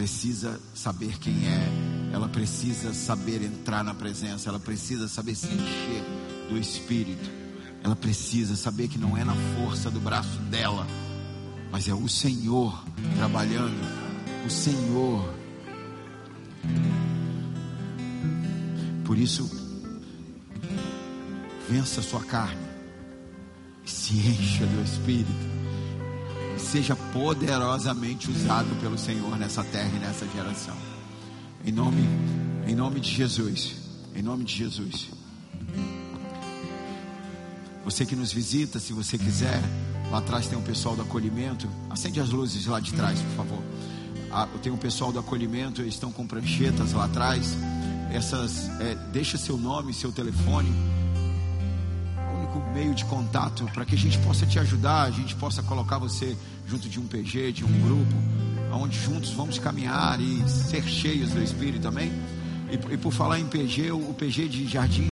precisa saber quem é, ela precisa saber entrar na presença, ela precisa saber se encher do Espírito, ela precisa saber que não é na força do braço dela, mas é o Senhor trabalhando, o Senhor. Por isso, vença a sua carne, se encha do Espírito, seja poderosamente usado pelo Senhor nessa terra e nessa geração. Em nome, em nome de Jesus, em nome de Jesus. Você que nos visita, se você quiser, lá atrás tem um pessoal do acolhimento. Acende as luzes lá de trás, por favor. Ah, tem um pessoal do acolhimento, eles estão com pranchetas lá atrás. Essas, é, deixa seu nome, seu telefone meio de contato para que a gente possa te ajudar, a gente possa colocar você junto de um PG, de um grupo, onde juntos vamos caminhar e ser cheios do Espírito também. E, e por falar em PG, o PG de Jardim